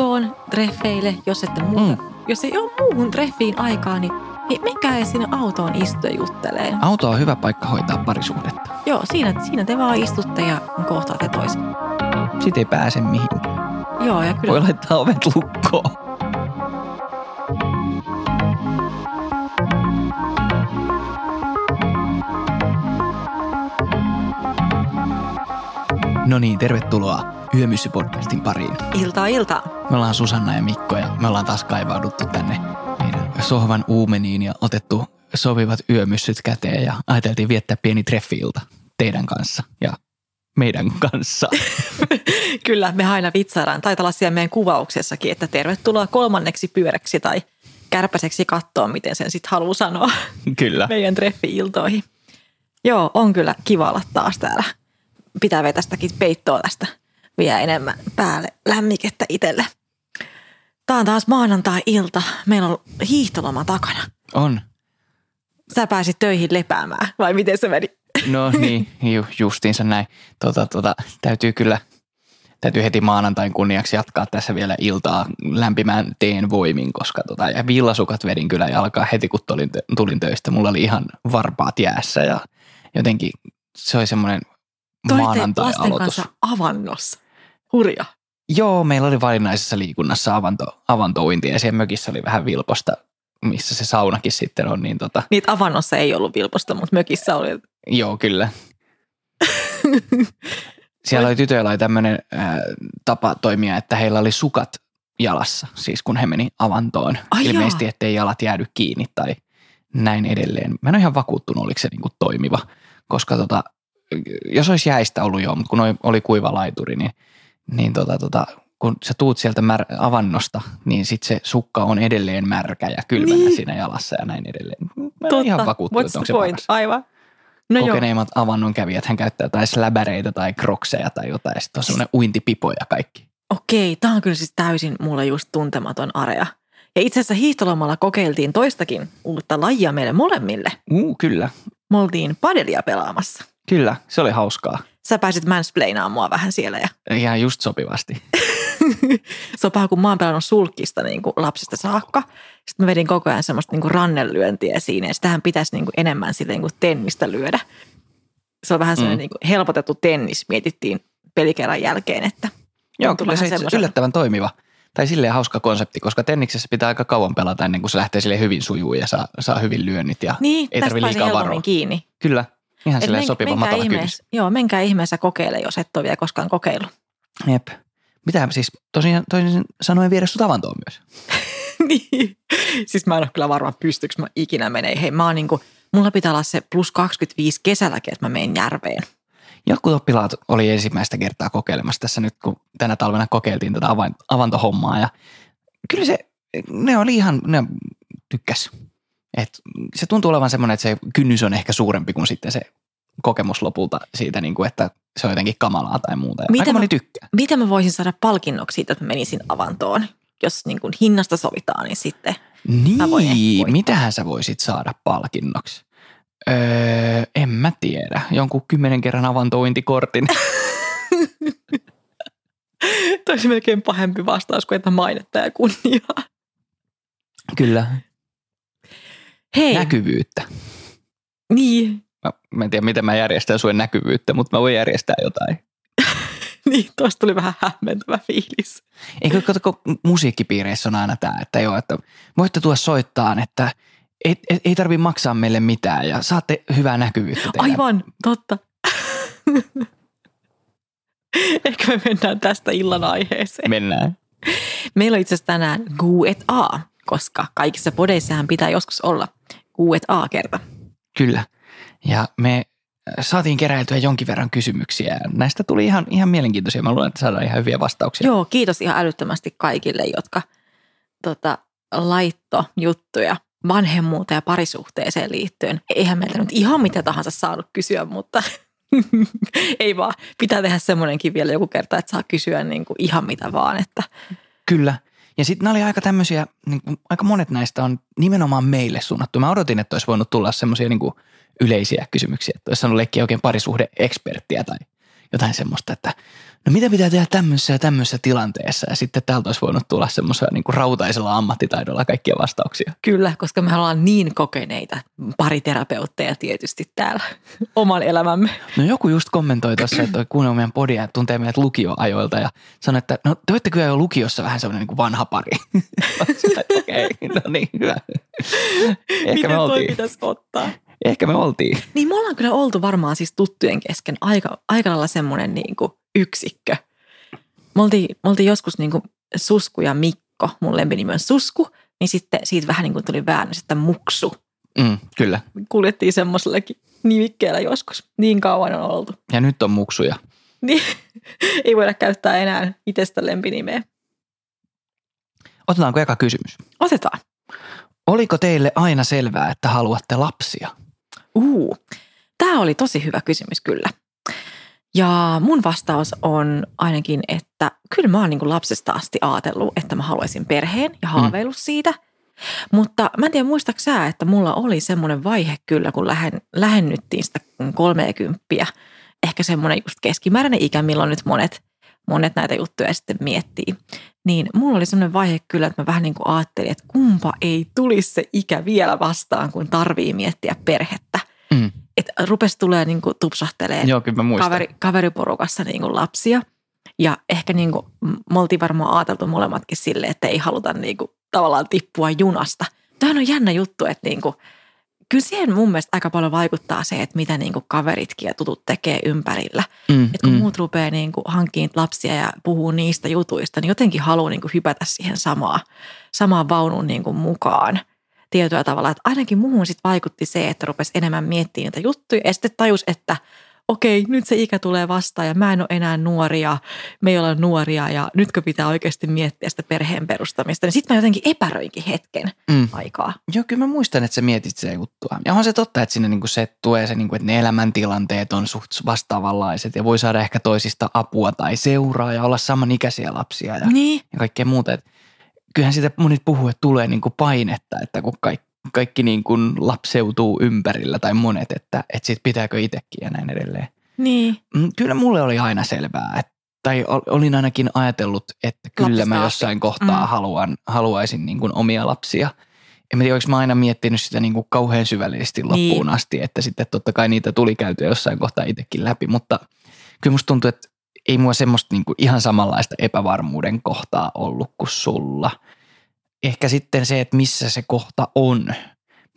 Autoon treffeille, jos ette muuta. Mm. Jos ei ole muuhun treffiin aikaa, niin, niin menkää edes sinne autoon istua juttelee. Auto on hyvä paikka hoitaa parisuhdetta. Joo, siinä, siinä te vaan istutte ja kohtaatte toisen. Sitten ei pääse mihinkään. Joo, ja kyllä Voi laittaa ovet lukkoon. No niin, tervetuloa Yömyssy-podcastin pariin. iltaa iltaa. Me ollaan Susanna ja Mikko ja me ollaan taas kaivauduttu tänne meidän sohvan uumeniin ja otettu sopivat yömyssyt käteen ja ajateltiin viettää pieni treffiilta teidän kanssa ja meidän kanssa. Kyllä, me aina vitsaillaan. Taitaa olla siellä meidän kuvauksessakin, että tervetuloa kolmanneksi pyöräksi tai kärpäseksi kattoon, miten sen sitten haluaa sanoa Kyllä. meidän treffi-iltoihin. Joo, on kyllä kiva olla taas täällä. Pitää vetää tästäkin peittoa tästä vielä enemmän päälle lämmikettä itselle. Tämä on taas maanantai-ilta. Meillä on hiihtoloma takana. On. Sä pääsit töihin lepäämään, vai miten se meni? No niin, ju, justiinsa näin. Tota, tota, täytyy kyllä, täytyy heti maanantain kunniaksi jatkaa tässä vielä iltaa lämpimään teen voimin, koska tota, ja villasukat vedin kyllä jalkaa heti kun tulin, tulin töistä. Mulla oli ihan varpaat jäässä ja jotenkin se oli semmoinen lasten maanantai-aloitus. kanssa avannossa. Hurja. Joo, meillä oli valinnaisessa liikunnassa avanto, avantouinti ja siellä mökissä oli vähän vilposta, missä se saunakin sitten on, niin tota, Niitä avannossa ei ollut vilposta, mutta mökissä oli. Joo, kyllä. Siellä oli tytöillä oli tämmöinen äh, tapa toimia, että heillä oli sukat jalassa, siis kun he meni avantoon. Ai Ilmeisesti, jaa. ettei jalat jäädy kiinni tai näin edelleen. Mä en ole ihan vakuuttunut, oliko se niinku toimiva, koska tota, jos olisi jäistä ollut jo, mutta kun oli- oli kuiva laituri, niin, niin tota, tota, kun sä tuut sieltä mär- avannosta, niin sit se sukka on edelleen märkä ja kylmänä Niin. siinä jalassa ja näin edelleen. Mä ole ihan vakuuttunut, What's että onko se point? paras Aivan. No joo. kokeneimmat avannon kävijät, hän käyttää jotain släbäreitä tai krokseja tai jotain. Sitten on semmoinen uintipipo ja kaikki. Okei, tämä on kyllä siis täysin mulle just tuntematon area. Ja itse asiassa hiihtolomalla kokeiltiin toistakin uutta lajia meille molemmille. Uu, kyllä. Me oltiin padelia pelaamassa. Kyllä, se oli hauskaa. Sä pääsit mansplainaamaan mua vähän siellä ja Ihan just sopivasti. se on paha, kun mä oon pelannut sulkkista niin kuin lapsesta saakka. Sitten mä vedin koko ajan semmoista niin kuin rannenlyöntiä siinä ja sitähän pitäisi niin kuin enemmän sille niin kuin tennistä lyödä. Se on vähän sellainen Mm. niin kuin helpotettu tennis, mietittiin pelikerran jälkeen, että Joo, kyllä se semmoiselta. yllättävän toimiva. Tai silleen hauska konsepti, koska tenniksessä pitää aika kauan pelata ennen kuin se lähtee sille hyvin sujuu ja saa, saa hyvin lyönnit ja Niin, ei tarvitse liikaa varoa. kiinni. Kyllä, ihan silleen men- sopiva menkää matala kynnys. ihmeessä, Joo, menkää ihmeessä kokeile, jos et ole vielä koskaan kokeillut. Jep. Mitä siis tosiaan toisin sanoen viedä sut avantoon myös? niin. Siis mä en ole kyllä varma, pystyykö mä ikinä menee. Hei, mä oon niinku, mulla pitää olla se plus 25 kesälläkin, että mä menen järveen. Jotkut oppilaat oli ensimmäistä kertaa kokeilemassa tässä nyt, kun tänä talvena kokeiltiin tätä avantohommaa ja kyllä se, ne oli ihan, ne tykkäs. Et se tuntuu olevan semmoinen, että se kynnys on ehkä suurempi kuin sitten se kokemus lopulta siitä, niin kuin, että se on jotenkin kamalaa tai muuta. Mitä aika moni tykkää. Mitä mä voisin saada palkinnoksi siitä, että mä menisin avantoon? Jos niin kuin hinnasta sovitaan, niin sitten. Niin, mitähän sä voisit saada palkinnoksi? Öö, en mä tiedä. Jonkun kymmenen kerran avantointikortin. Toi olisi melkein pahempi vastaus kuin että mainetta ja kunniaa. Kyllä. Hei, Näkyvyyttä. niin, Mä, mä en tiedä, miten mä järjestän suen näkyvyyttä, mutta mä voin järjestää jotain. niin, tuosta tuli vähän hämmentävä fiilis. Eikö kato, kun musiikkipiireissä on aina tämä, että joo, että voitte tuoda soittaan, että ei, ei, ei tarvi maksaa meille mitään ja saatte hyvää näkyvyyttä teidän. Aivan, totta. Ehkä me mennään tästä illan aiheeseen. Mennään. Meillä on itse asiassa tänään Q&A, koska kaikissa podeissahan pitää joskus olla Q&A-kerta. Kyllä. Ja me saatiin keräiltyä jonkin verran kysymyksiä. Näistä tuli ihan, ihan mielenkiintoisia. Mä luulen, että saadaan ihan hyviä vastauksia. Joo, kiitos ihan älyttömästi kaikille, jotka tota, laitto juttuja vanhemmuuteen ja parisuhteeseen liittyen. Eihän meiltä nyt ihan mitä tahansa saanut kysyä, mutta ei vaan. Pitää tehdä semmoinenkin vielä joku kerta, että saa kysyä niin kuin ihan mitä vaan. Että Kyllä. Ja sitten nämä oli aika tämmöisiä, niin kuin, aika monet näistä on nimenomaan meille suunnattu. Mä odotin, että olisi voinut tulla semmoisia niin yleisiä kysymyksiä, että olisi saanut leikkiä oikein parisuhde-eksperttiä tai jotain semmoista, että no mitä pitää tehdä tämmöisessä ja tämmöisessä tilanteessa. Ja sitten täältä olisi voinut tulla semmoisella niin kuin rautaisella ammattitaidolla kaikkia vastauksia. Kyllä, koska me ollaan niin kokeneita pariterapeutteja tietysti täällä oman elämämme. No joku just kommentoi tuossa, että kuunnellut meidän podia ja tuntee meidät lukioajoilta ja sanoi, että no te olette kyllä jo lukiossa vähän semmoinen niin kuin vanha pari. Okei, okay, no niin, hyvä. Ehkä Miten me toi oltiin. pitäisi ottaa? Ehkä me oltiin. Niin me ollaan kyllä oltu varmaan siis tuttujen kesken aika, aika lailla semmoinen niin kuin yksikkö. Me oltiin, me oltiin joskus niin kuin Susku ja Mikko, mun lempinimi on Susku, niin sitten siitä vähän niin kuin tuli väännös, että Muksu. Mm, kyllä. Kuljettiin semmoisellakin nimikkeellä joskus. Niin kauan on oltu. Ja nyt on muksuja. Niin ei voida käyttää enää itsestä lempinimeä. Otetaanko eka kysymys? Otetaan. Oliko teille aina selvää, että haluatte lapsia? Uu, tämä oli tosi hyvä kysymys kyllä. Ja mun vastaus on ainakin, että kyllä mä oon niin kuin lapsesta asti ajatellut, että mä haluaisin perheen ja haaveillut mm. siitä. Mutta mä en tiedä, muistatko sä, että mulla oli semmoinen vaihe kyllä, kun lähen, lähennyttiin sitä 30 ehkä semmoinen just keskimääräinen ikä, milloin nyt monet, monet näitä juttuja sitten miettii. Niin mulla oli semmoinen vaihe kyllä, että mä vähän niin kuin ajattelin, että kumpa ei tulisi se ikä vielä vastaan, kun tarvii miettiä perhettä. Mm. Että rupesi tulee niin kuin tupsahtelee Joo, kyllä mä muistan. kaveri, kaveriporukassa niin kuin lapsia. Ja ehkä niin kuin, me oltiin varmaan ajateltu molemmatkin sille, että ei haluta niin kuin, tavallaan tippua junasta. Tämä on jännä juttu, että niin kuin, kyllä siihen mun mielestä aika paljon vaikuttaa se, että mitä niin kuin kaveritkin ja tutut tekee ympärillä. Mm, Että kun mm. muut rupeaa niin kuin hankkimaan lapsia ja puhuu niistä jutuista, niin jotenkin haluaa niin kuin hypätä siihen samaa, samaan vaunuun niin kuin mukaan tietyllä tavalla. Että ainakin muuhun sitten vaikutti se, että rupesi enemmän miettimään niitä juttuja ja sitten tajus, että okei, nyt se ikä tulee vastaan ja mä en ole enää nuoria, me ei olla nuoria ja nytkö pitää oikeasti miettiä sitä perheen perustamista. Niin sitten mä jotenkin epäröinkin hetken Mm. aikaa. Joo, kyllä mä muistan, että sä mietit se juttua. Ja on se totta, että sinne niinku se tulee se, niinku, että ne elämäntilanteet on suht vastaavanlaiset ja voi saada ehkä toisista apua tai seuraa ja olla samanikäisiä lapsia ja, Niin, ja kaikkea muuta. Kyllähän sitä monet puhuu, että tulee niinku painetta, että kun kaikki, kaikki niinku lapseutuu ympärillä tai monet, että, että sit pitääkö itsekin ja näin edelleen. niin. Mm, Kyllä mulle oli aina selvää, että, tai ol- olin ainakin ajatellut, että kyllä Lapsesta mä asti. jossain kohtaa Mm. haluan, haluaisin niin kuin omia lapsia. En mä tiedä, oliko mä aina miettinyt sitä niin kuin kauhean syvällisesti loppuun Niin. niin. asti, että sitten totta kai niitä tuli käytyä jossain kohtaa itsekin läpi, mutta kyllä musta tuntuu, että ei mua semmoista niin kuin ihan samanlaista epävarmuuden kohtaa ollut kuin sulla. Ehkä sitten se, että missä se kohta on.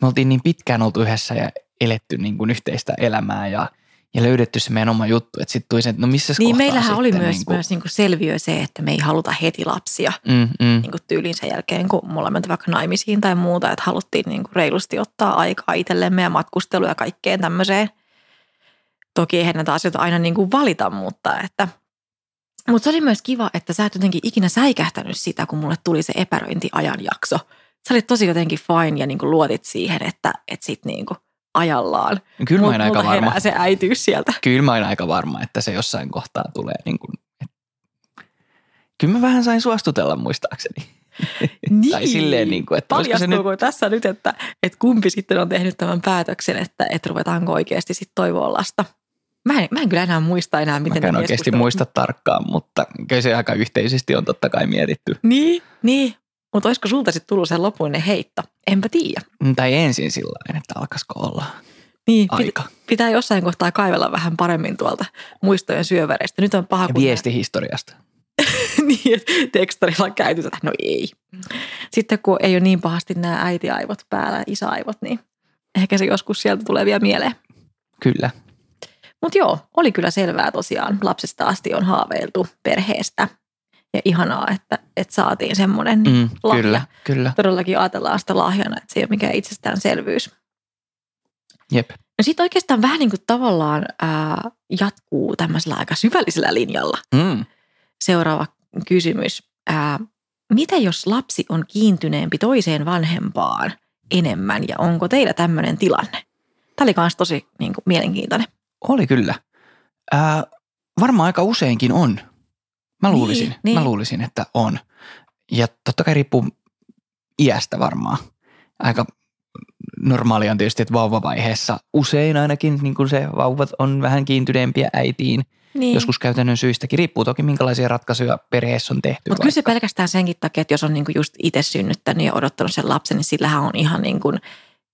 Me oltiin niin pitkään oltu yhdessä ja eletty niin kuin yhteistä elämää ja, ja löydetty se meidän oma juttu, että sitten tuli se, että no missä Niin meillähän oli myös, niin kuin, myös niin kuin selviö se, että me ei haluta heti lapsia mm, mm, niin kuin tyylin sen jälkeen, kun mulla menty vaikka naimisiin tai muuta, että haluttiin niin kuin reilusti ottaa aikaa itsellemme ja matkustelua ja kaikkeen tämmöiseen. Toki eihän näitä asioita aina niin kuin valita, mutta että mutta se oli myös kiva, että sä et jotenkin ikinä säikähtänyt sitä, kun mulle tuli se epäröintiajanjakso. Sä olit tosi jotenkin fine ja niin kuin luotit siihen, että, että sit niin kuin ajallaan. Kyllä mä oon aika varma. se äitiys sieltä. Kyllä mä oon aika varma, että se jossain kohtaa tulee niin kuin, Kyllä mä vähän sain suostutella muistaakseni. Niin. Tai silleen niin kuin, että se nyt... Tässä nyt, että, että kumpi sitten on tehnyt tämän päätöksen, että, että ruvetaanko oikeasti sitten toivoa lasta? Mä en, mä en kyllä enää muista enää, miten Mä en oikeasti muista tarkkaan, mutta kyllä se aika yhteisesti on totta kai mietitty. Niin, niin. Mutta olisiko sulta sitten tullut sen lopuinen heitto? Enpä tiedä. Tai ensin sillä tavalla, että alkaisiko olla Niin, pit, aika. pitää jossain kohtaa kaivella vähän paremmin tuolta muistojen syövereistä. Nyt on paha, Ja viesti historiasta. niin, että tekstarilla käyty tätä. No ei. Sitten kun ei ole niin pahasti nämä äitiaivot päällä, isäaivot, niin ehkä se joskus sieltä tulee vielä mieleen. Kyllä. Mutta joo, oli kyllä selvää tosiaan. Lapsesta asti on haaveiltu perheestä. Ja ihanaa, että, että saatiin semmoinen niin Mm, lahja. kyllä, kyllä. Todellakin ajatellaan sitä lahjana, että se ei ole mikään itsestäänselvyys. Jep. No sitten oikeastaan vähän niin kuin tavallaan ää, jatkuu tämmöisellä aika syvällisellä linjalla. Mm. Seuraava kysymys. Ää, mitä jos lapsi on kiintyneempi toiseen vanhempaan enemmän ja onko teillä tämmöinen tilanne? Tämä oli myös tosi niin kuin, mielenkiintoinen. Oli kyllä. Ää, varmaan aika useinkin on. Mä Niin, luulisin, niin. mä luulisin, että on. Ja totta kai riippuu iästä varmaan. Aika normaalia on tietysti, että vauvavaiheessa usein ainakin niin kuin se vauvat on vähän kiintyneempiä äitiin. Niin. joskus käytännön syistäkin. Riippuu toki minkälaisia ratkaisuja perheessä on tehty. Mutta kyllä se pelkästään senkin takia, että jos on niinku just itse synnyttänyt ja odottanut sen lapsen, niin sillähän on ihan niin kuin,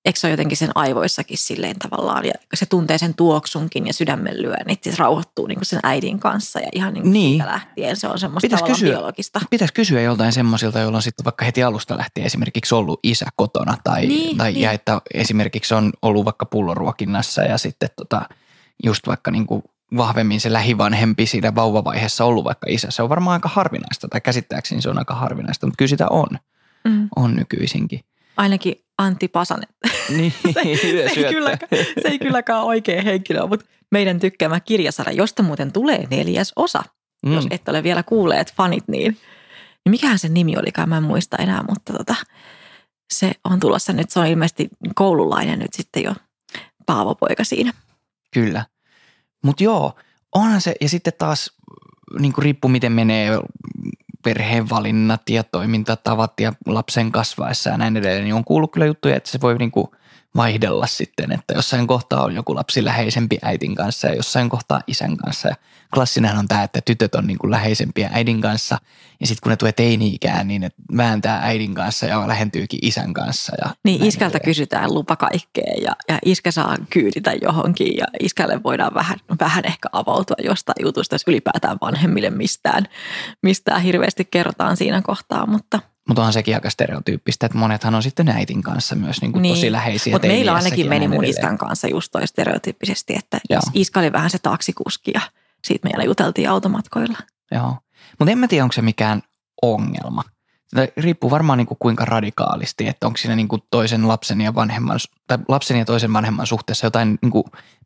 eikö se ole jotenkin sen aivoissakin silleen tavallaan, ja se tuntee sen tuoksunkin ja sydämen lyönnit, ja se rauhoittuu niin kuin sen äidin kanssa, ja ihan niin kuin Niin. siitä lähtien se on semmoista Pitäis kysyä- biologista. Pitäisi kysyä joltain semmoisilta, joilla on sitten vaikka heti alusta lähtien esimerkiksi ollut isä kotona tai, Niin, tai niin. ja että esimerkiksi on ollut vaikka pulloruokinnassa ja sitten tota, just vaikka niin kuin vahvemmin se lähivanhempi siinä vauvavaiheessa ollut vaikka isä. Se on varmaan aika harvinaista tai käsittääkseni se on aika harvinaista, mutta kyllä sitä on, Mm. on nykyisinkin. Ainakin Antti Pasanen. Niin, se, se, ei kylläkään, se ei kylläkään oikein henkilö, mutta meidän tykkäämä kirjasarja, josta muuten tulee neljäs osa, mm. jos et ole vielä kuulleet fanit, niin, niin mikähän sen nimi olikaan, mä en muista enää, mutta tota, se on tulossa nyt, se on ilmeisesti koululainen nyt sitten jo Paavo-poika siinä. Kyllä. Mutta joo, onhan se, ja sitten taas niin kuin riippuu miten menee perheen valinnat ja toimintatavat ja lapsen kasvaessa ja näin edelleen, niin on kuullut kyllä juttuja, että se voi niin kuin vaihdella sitten, että jossain kohtaa on joku lapsi läheisempi äitin kanssa ja jossain kohtaa isän kanssa. Ja klassinen on tämä, että tytöt on niin kuin läheisempiä äidin kanssa ja sitten kun ne tulee teini-ikään, niin ne vääntää äidin kanssa ja lähentyykin isän kanssa. Ja Niin iskältä edelleen. kysytään lupa kaikkeen ja, ja iskä saa kyyditä johonkin ja iskälle voidaan vähän, vähän ehkä avautua jostain jutusta, jos ylipäätään vanhemmille mistään, mistään hirveästi kerrotaan siinä kohtaa, mutta Mutta onhan sekin aika stereotyyppistä, että monethan on sitten äitin kanssa myös niin kuin Niin. tosi läheisiä. Mutta meillä ainakin meni mun iskän kanssa just toi stereotyyppisesti, että Joo. is, iska oli vähän se taksikuski ja siitä meillä juteltiin automatkoilla. Joo. Mutta en mä tiedä, onko se mikään ongelma. Se riippuu varmaan niin kuin kuinka radikaalisti, että onko siinä niin kuin toisen lapsen ja vanhemman, tai lapsen ja toisen vanhemman suhteessa jotain niin kuin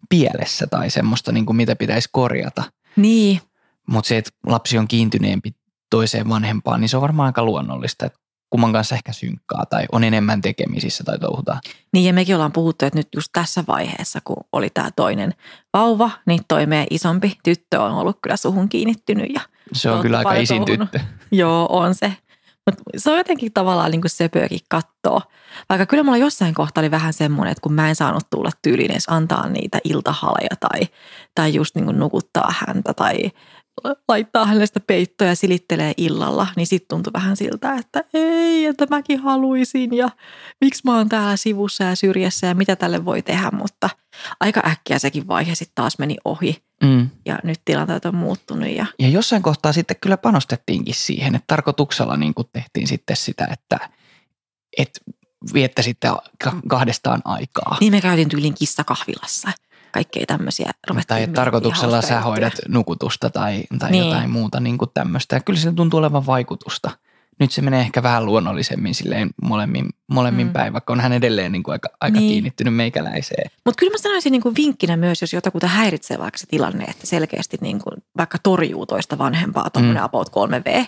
pielessä tai semmoista, niin kuin mitä pitäisi korjata. Niin, Mutta se, että lapsi on kiintyneempi toiseen vanhempaan, niin se on varmaan aika luonnollista, että kumman kanssa ehkä synkkaa tai on enemmän tekemisissä tai touhutaan. niin ja mekin ollaan puhuttu, että nyt just tässä vaiheessa, kun oli tämä toinen vauva, niin toi meidän isompi tyttö on ollut kyllä suhun kiinnittynyt ja Se on kyllä aika isin touhunut. tyttö. Joo, on se. Mutta se on jotenkin tavallaan niin kuin söpöäkin katsoa. Vaikka kyllä mulla jossain kohtaa oli vähän semmoinen, että kun mä en saanut tulla tyyliin edes antaa niitä iltahaleja tai, tai just niin kuin nukuttaa häntä tai laittaa hänelle sitä peittoa ja silittelee illalla, niin sitten tuntui vähän siltä, että ei, että mäkin haluaisin ja miksi mä oon täällä sivussa ja syrjässä ja mitä tälle voi tehdä, mutta aika äkkiä sekin vaihe sitten taas meni ohi Mm. ja nyt tilanteet on muuttunut ja Ja jossain kohtaa sitten kyllä panostettiinkin siihen, että tarkoituksella niin kuin tehtiin sitten sitä, että, että viettäisitte ka- kahdestaan aikaa. Niin me käytiin tyyliin kissakahvilassa. Kaikkea tämmöisiä tai tarkoituksella sä hoidat juttuja. nukutusta tai, tai Niin. jotain muuta niin kuin tämmöistä. Ja kyllä se tuntuu olevan vaikutusta. Nyt se menee ehkä vähän luonnollisemmin silleen molemmin, molemmin Mm. päin, vaikka on hän edelleen niin kuin aika, aika Niin. kiinnittynyt meikäläiseen. Mutta kyllä mä sanoisin niin kuin vinkkinä myös, jos jotakuta häiritsee vaikka se tilanne, että selkeästi niin kuin vaikka torjuu toista vanhempaa, tuommoinen mm. Mm. about 3V,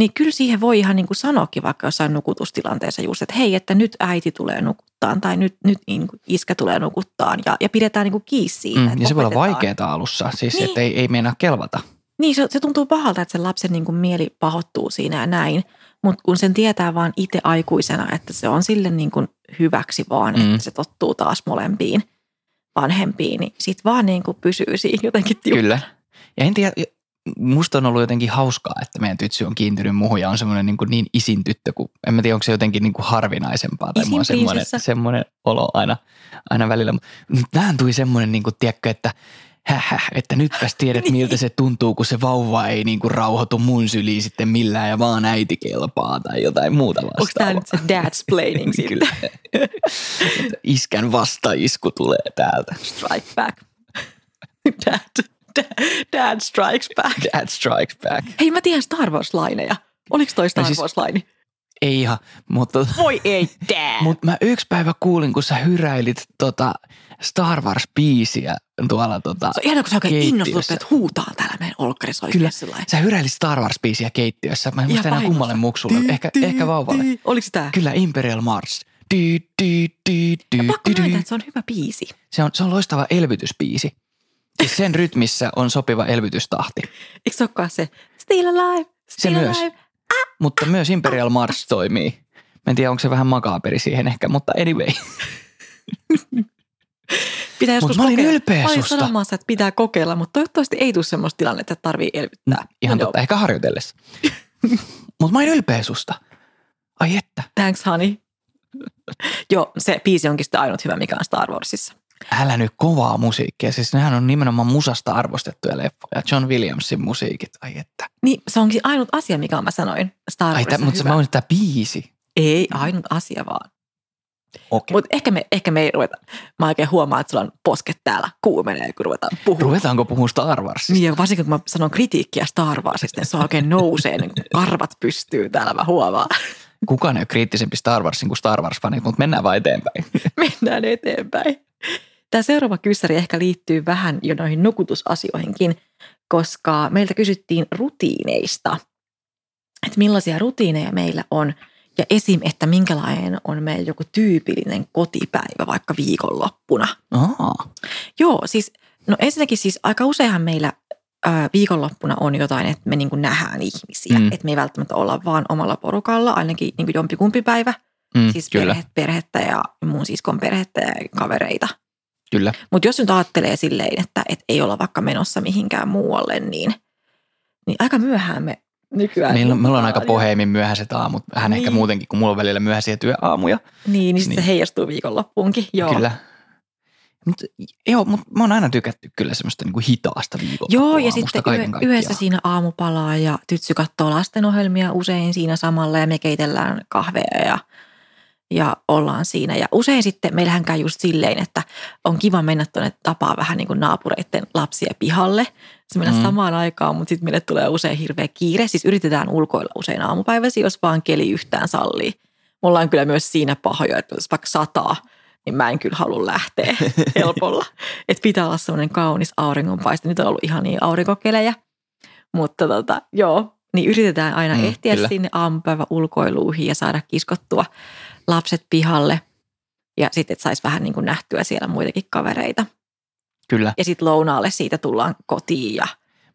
niin kyllä siihen voi ihan niin kuin sanoakin vaikka jossain nukutustilanteessa just, että hei, että nyt äiti tulee nukuttaan tai nyt, nyt niin kuin iskä tulee nukuttaan ja, ja pidetään niin kuin kiinni siitä. Mm. Ja se voi olla vaikeaa alussa, siis Niin. niin. että ei, ei meinaa kelvata. Niin, se, se tuntuu pahalta, että sen lapsen niin kuin mieli pahoittuu siinä ja näin. Mutta kun sen tietää vaan itse aikuisena, että se on sille niin kuin hyväksi vaan, mm. Mm. että se tottuu taas molempiin vanhempiin, niin sit vaan niin kuin pysyy siinä jotenkin tiukka. Kyllä. Ja en tiedä, musta on ollut jotenkin hauskaa, että meidän tytsy on kiintynyt muuhun ja on semmoinen niin, kuin niin isin tyttö, kun en mä tiedä, onko se jotenkin niin kuin harvinaisempaa tai on semmoinen, semmoinen olo aina, aina välillä. Mutta tähän tuli semmoinen, niin kuin, tiedätkö, että häh, häh, että nytpäs tiedät Niin. miltä se tuntuu, kun se vauva ei niin kuin rauhoitu mun syliin sitten millään ja vaan äiti kelpaa tai jotain muuta vastaavaa. Onko tämä nyt se dadsplaining sitten? Kyllä. Iskän vastaisku tulee täältä. Strike back. Dad, dad, strikes back. Dad strikes back. Hei, mä tiedän Star Wars-laineja. Oliko toi Star No siis- Wars-laini? Ei ihan, mutta Voi ei, dad. Mutta mä yksi päivä kuulin, kun sä hyräilit tota Star Wars-biisiä tuolla tota, Se on ihana, kun sä oikein innostut, että huutaa täällä meidän olkkarissa Kyllä. sellainen. Sä hyräilit Star Wars-biisiä keittiössä. Mä en muista enää kummalle muksulle. Ehkä, ehkä vauvalle. Oliko se tää? Kyllä, Imperial March. Dy, dy, dy, dy, Pakko dy, dy. myöntää, että se on hyvä biisi. Se on, se on loistava elvytysbiisi. Siis sen rytmissä on sopiva elvytystahti. Eikö se olekaan se Still Alive, Still myös. Alive? Mutta myös Imperial March toimii. Mä en tiedä, onko se vähän makaaperi siihen ehkä, mutta anyway. Pitää joskus mä olin kokeilla. ylpeä Mä olin susta. sanomassa, että pitää kokeilla, mutta toivottavasti ei tule semmoista tilannetta, että tarvii elvyttää. Ihan No totta, ehkä harjoitellessa. Mutta mä olin ylpeä susta. Ai että. Thanks, honey. Joo, se biisi onkin sitten ainut hyvä, mikä on Star Warsissa. Älä nyt kovaa musiikkia. Siis nehän on nimenomaan musasta arvostettuja leffoja. John Williamsin musiikit. Ai että. Niin, se onkin ainut asia, mikä mä sanoin Star Ai, Warsissa tä, mutta hyvä. mä oon tää biisi. Ei, ainut asia vaan. Okei. Mutta ehkä me, ehkä me ei ruveta. Mä oikein huomaan, että sulla on posket täällä kuumenee, kun ruvetaan puhumaan. Ruvetaanko puhua Star Warsista? Niin, ja varsinkin kun mä sanon kritiikkiä Star Warsista, niin se oikein nousee, niin karvat pystyy täällä, mä huomaan. Kukaan ei ole kriittisempi Star Warsin kuin Star Wars-fanit, mutta mennään vaan eteenpäin. Mennään eteenpäin. Tämä seuraava kyssäri ehkä liittyy vähän jo noihin nukutusasioihinkin, koska meiltä kysyttiin rutiineista, että millaisia rutiineja meillä on ja esim. että minkälainen on meidän joku tyypillinen kotipäivä vaikka viikonloppuna. Aa, Joo, siis no ensinnäkin siis aika useinhan meillä viikonloppuna on jotain, että me niin nähdään ihmisiä, Mm. mm. että me ei välttämättä olla vaan omalla porukalla, ainakin niin jompikumpi päivä, mm, siis kyllä, perhe, perhettä ja mun siskon perhettä ja kavereita. Kyllä. Mutta jos nyt ajattelee silleen, että et ei olla vaikka menossa mihinkään muualle, niin, niin aika myöhään me nykyään... Meillä, meillä on aika poheimin myöhäiset aamut. Vähän ehkä Niin. muutenkin, kun mulla on välillä myöhäisiä työaamuja. Niin, niin, Niin. se heijastuu viikonloppuunkin. Joo. Kyllä. Mut, joo, mutta mä oon aina tykätty kyllä semmoista niinku hitaasta viikonloppua Joo, ja sitten yö, yhdessä siinä aamupalaa ja tytsy katsoo lastenohjelmia usein siinä samalla ja me keitellään kahvea ja, ja ollaan siinä. Ja usein sitten meillähän käy just silleen, että on kiva mennä tuonne tapaa vähän niin kuin naapureiden lapsia pihalle. Se mennä Mm. samaan aikaan, mutta sitten meille tulee usein hirveä kiire. Siis yritetään ulkoilla usein aamupäiväsi, jos vaan keli yhtään sallii. Mulla on kyllä myös siinä pahoja, että jos vaikka sataa, niin mä en kyllä halua lähteä helpolla. Että pitää olla semmoinen kaunis auringonpaiste. Nyt on ollut ihan niin aurinkokelejä. Mutta tota, joo, niin yritetään aina Mm, ehtiä kyllä. sinne aamupäivä ulkoiluihin ja saada kiskottua lapset pihalle. Ja sitten, että saisi vähän niin kuin nähtyä siellä muitakin kavereita. Kyllä, Ja sitten lounaalle siitä tullaan kotiin ja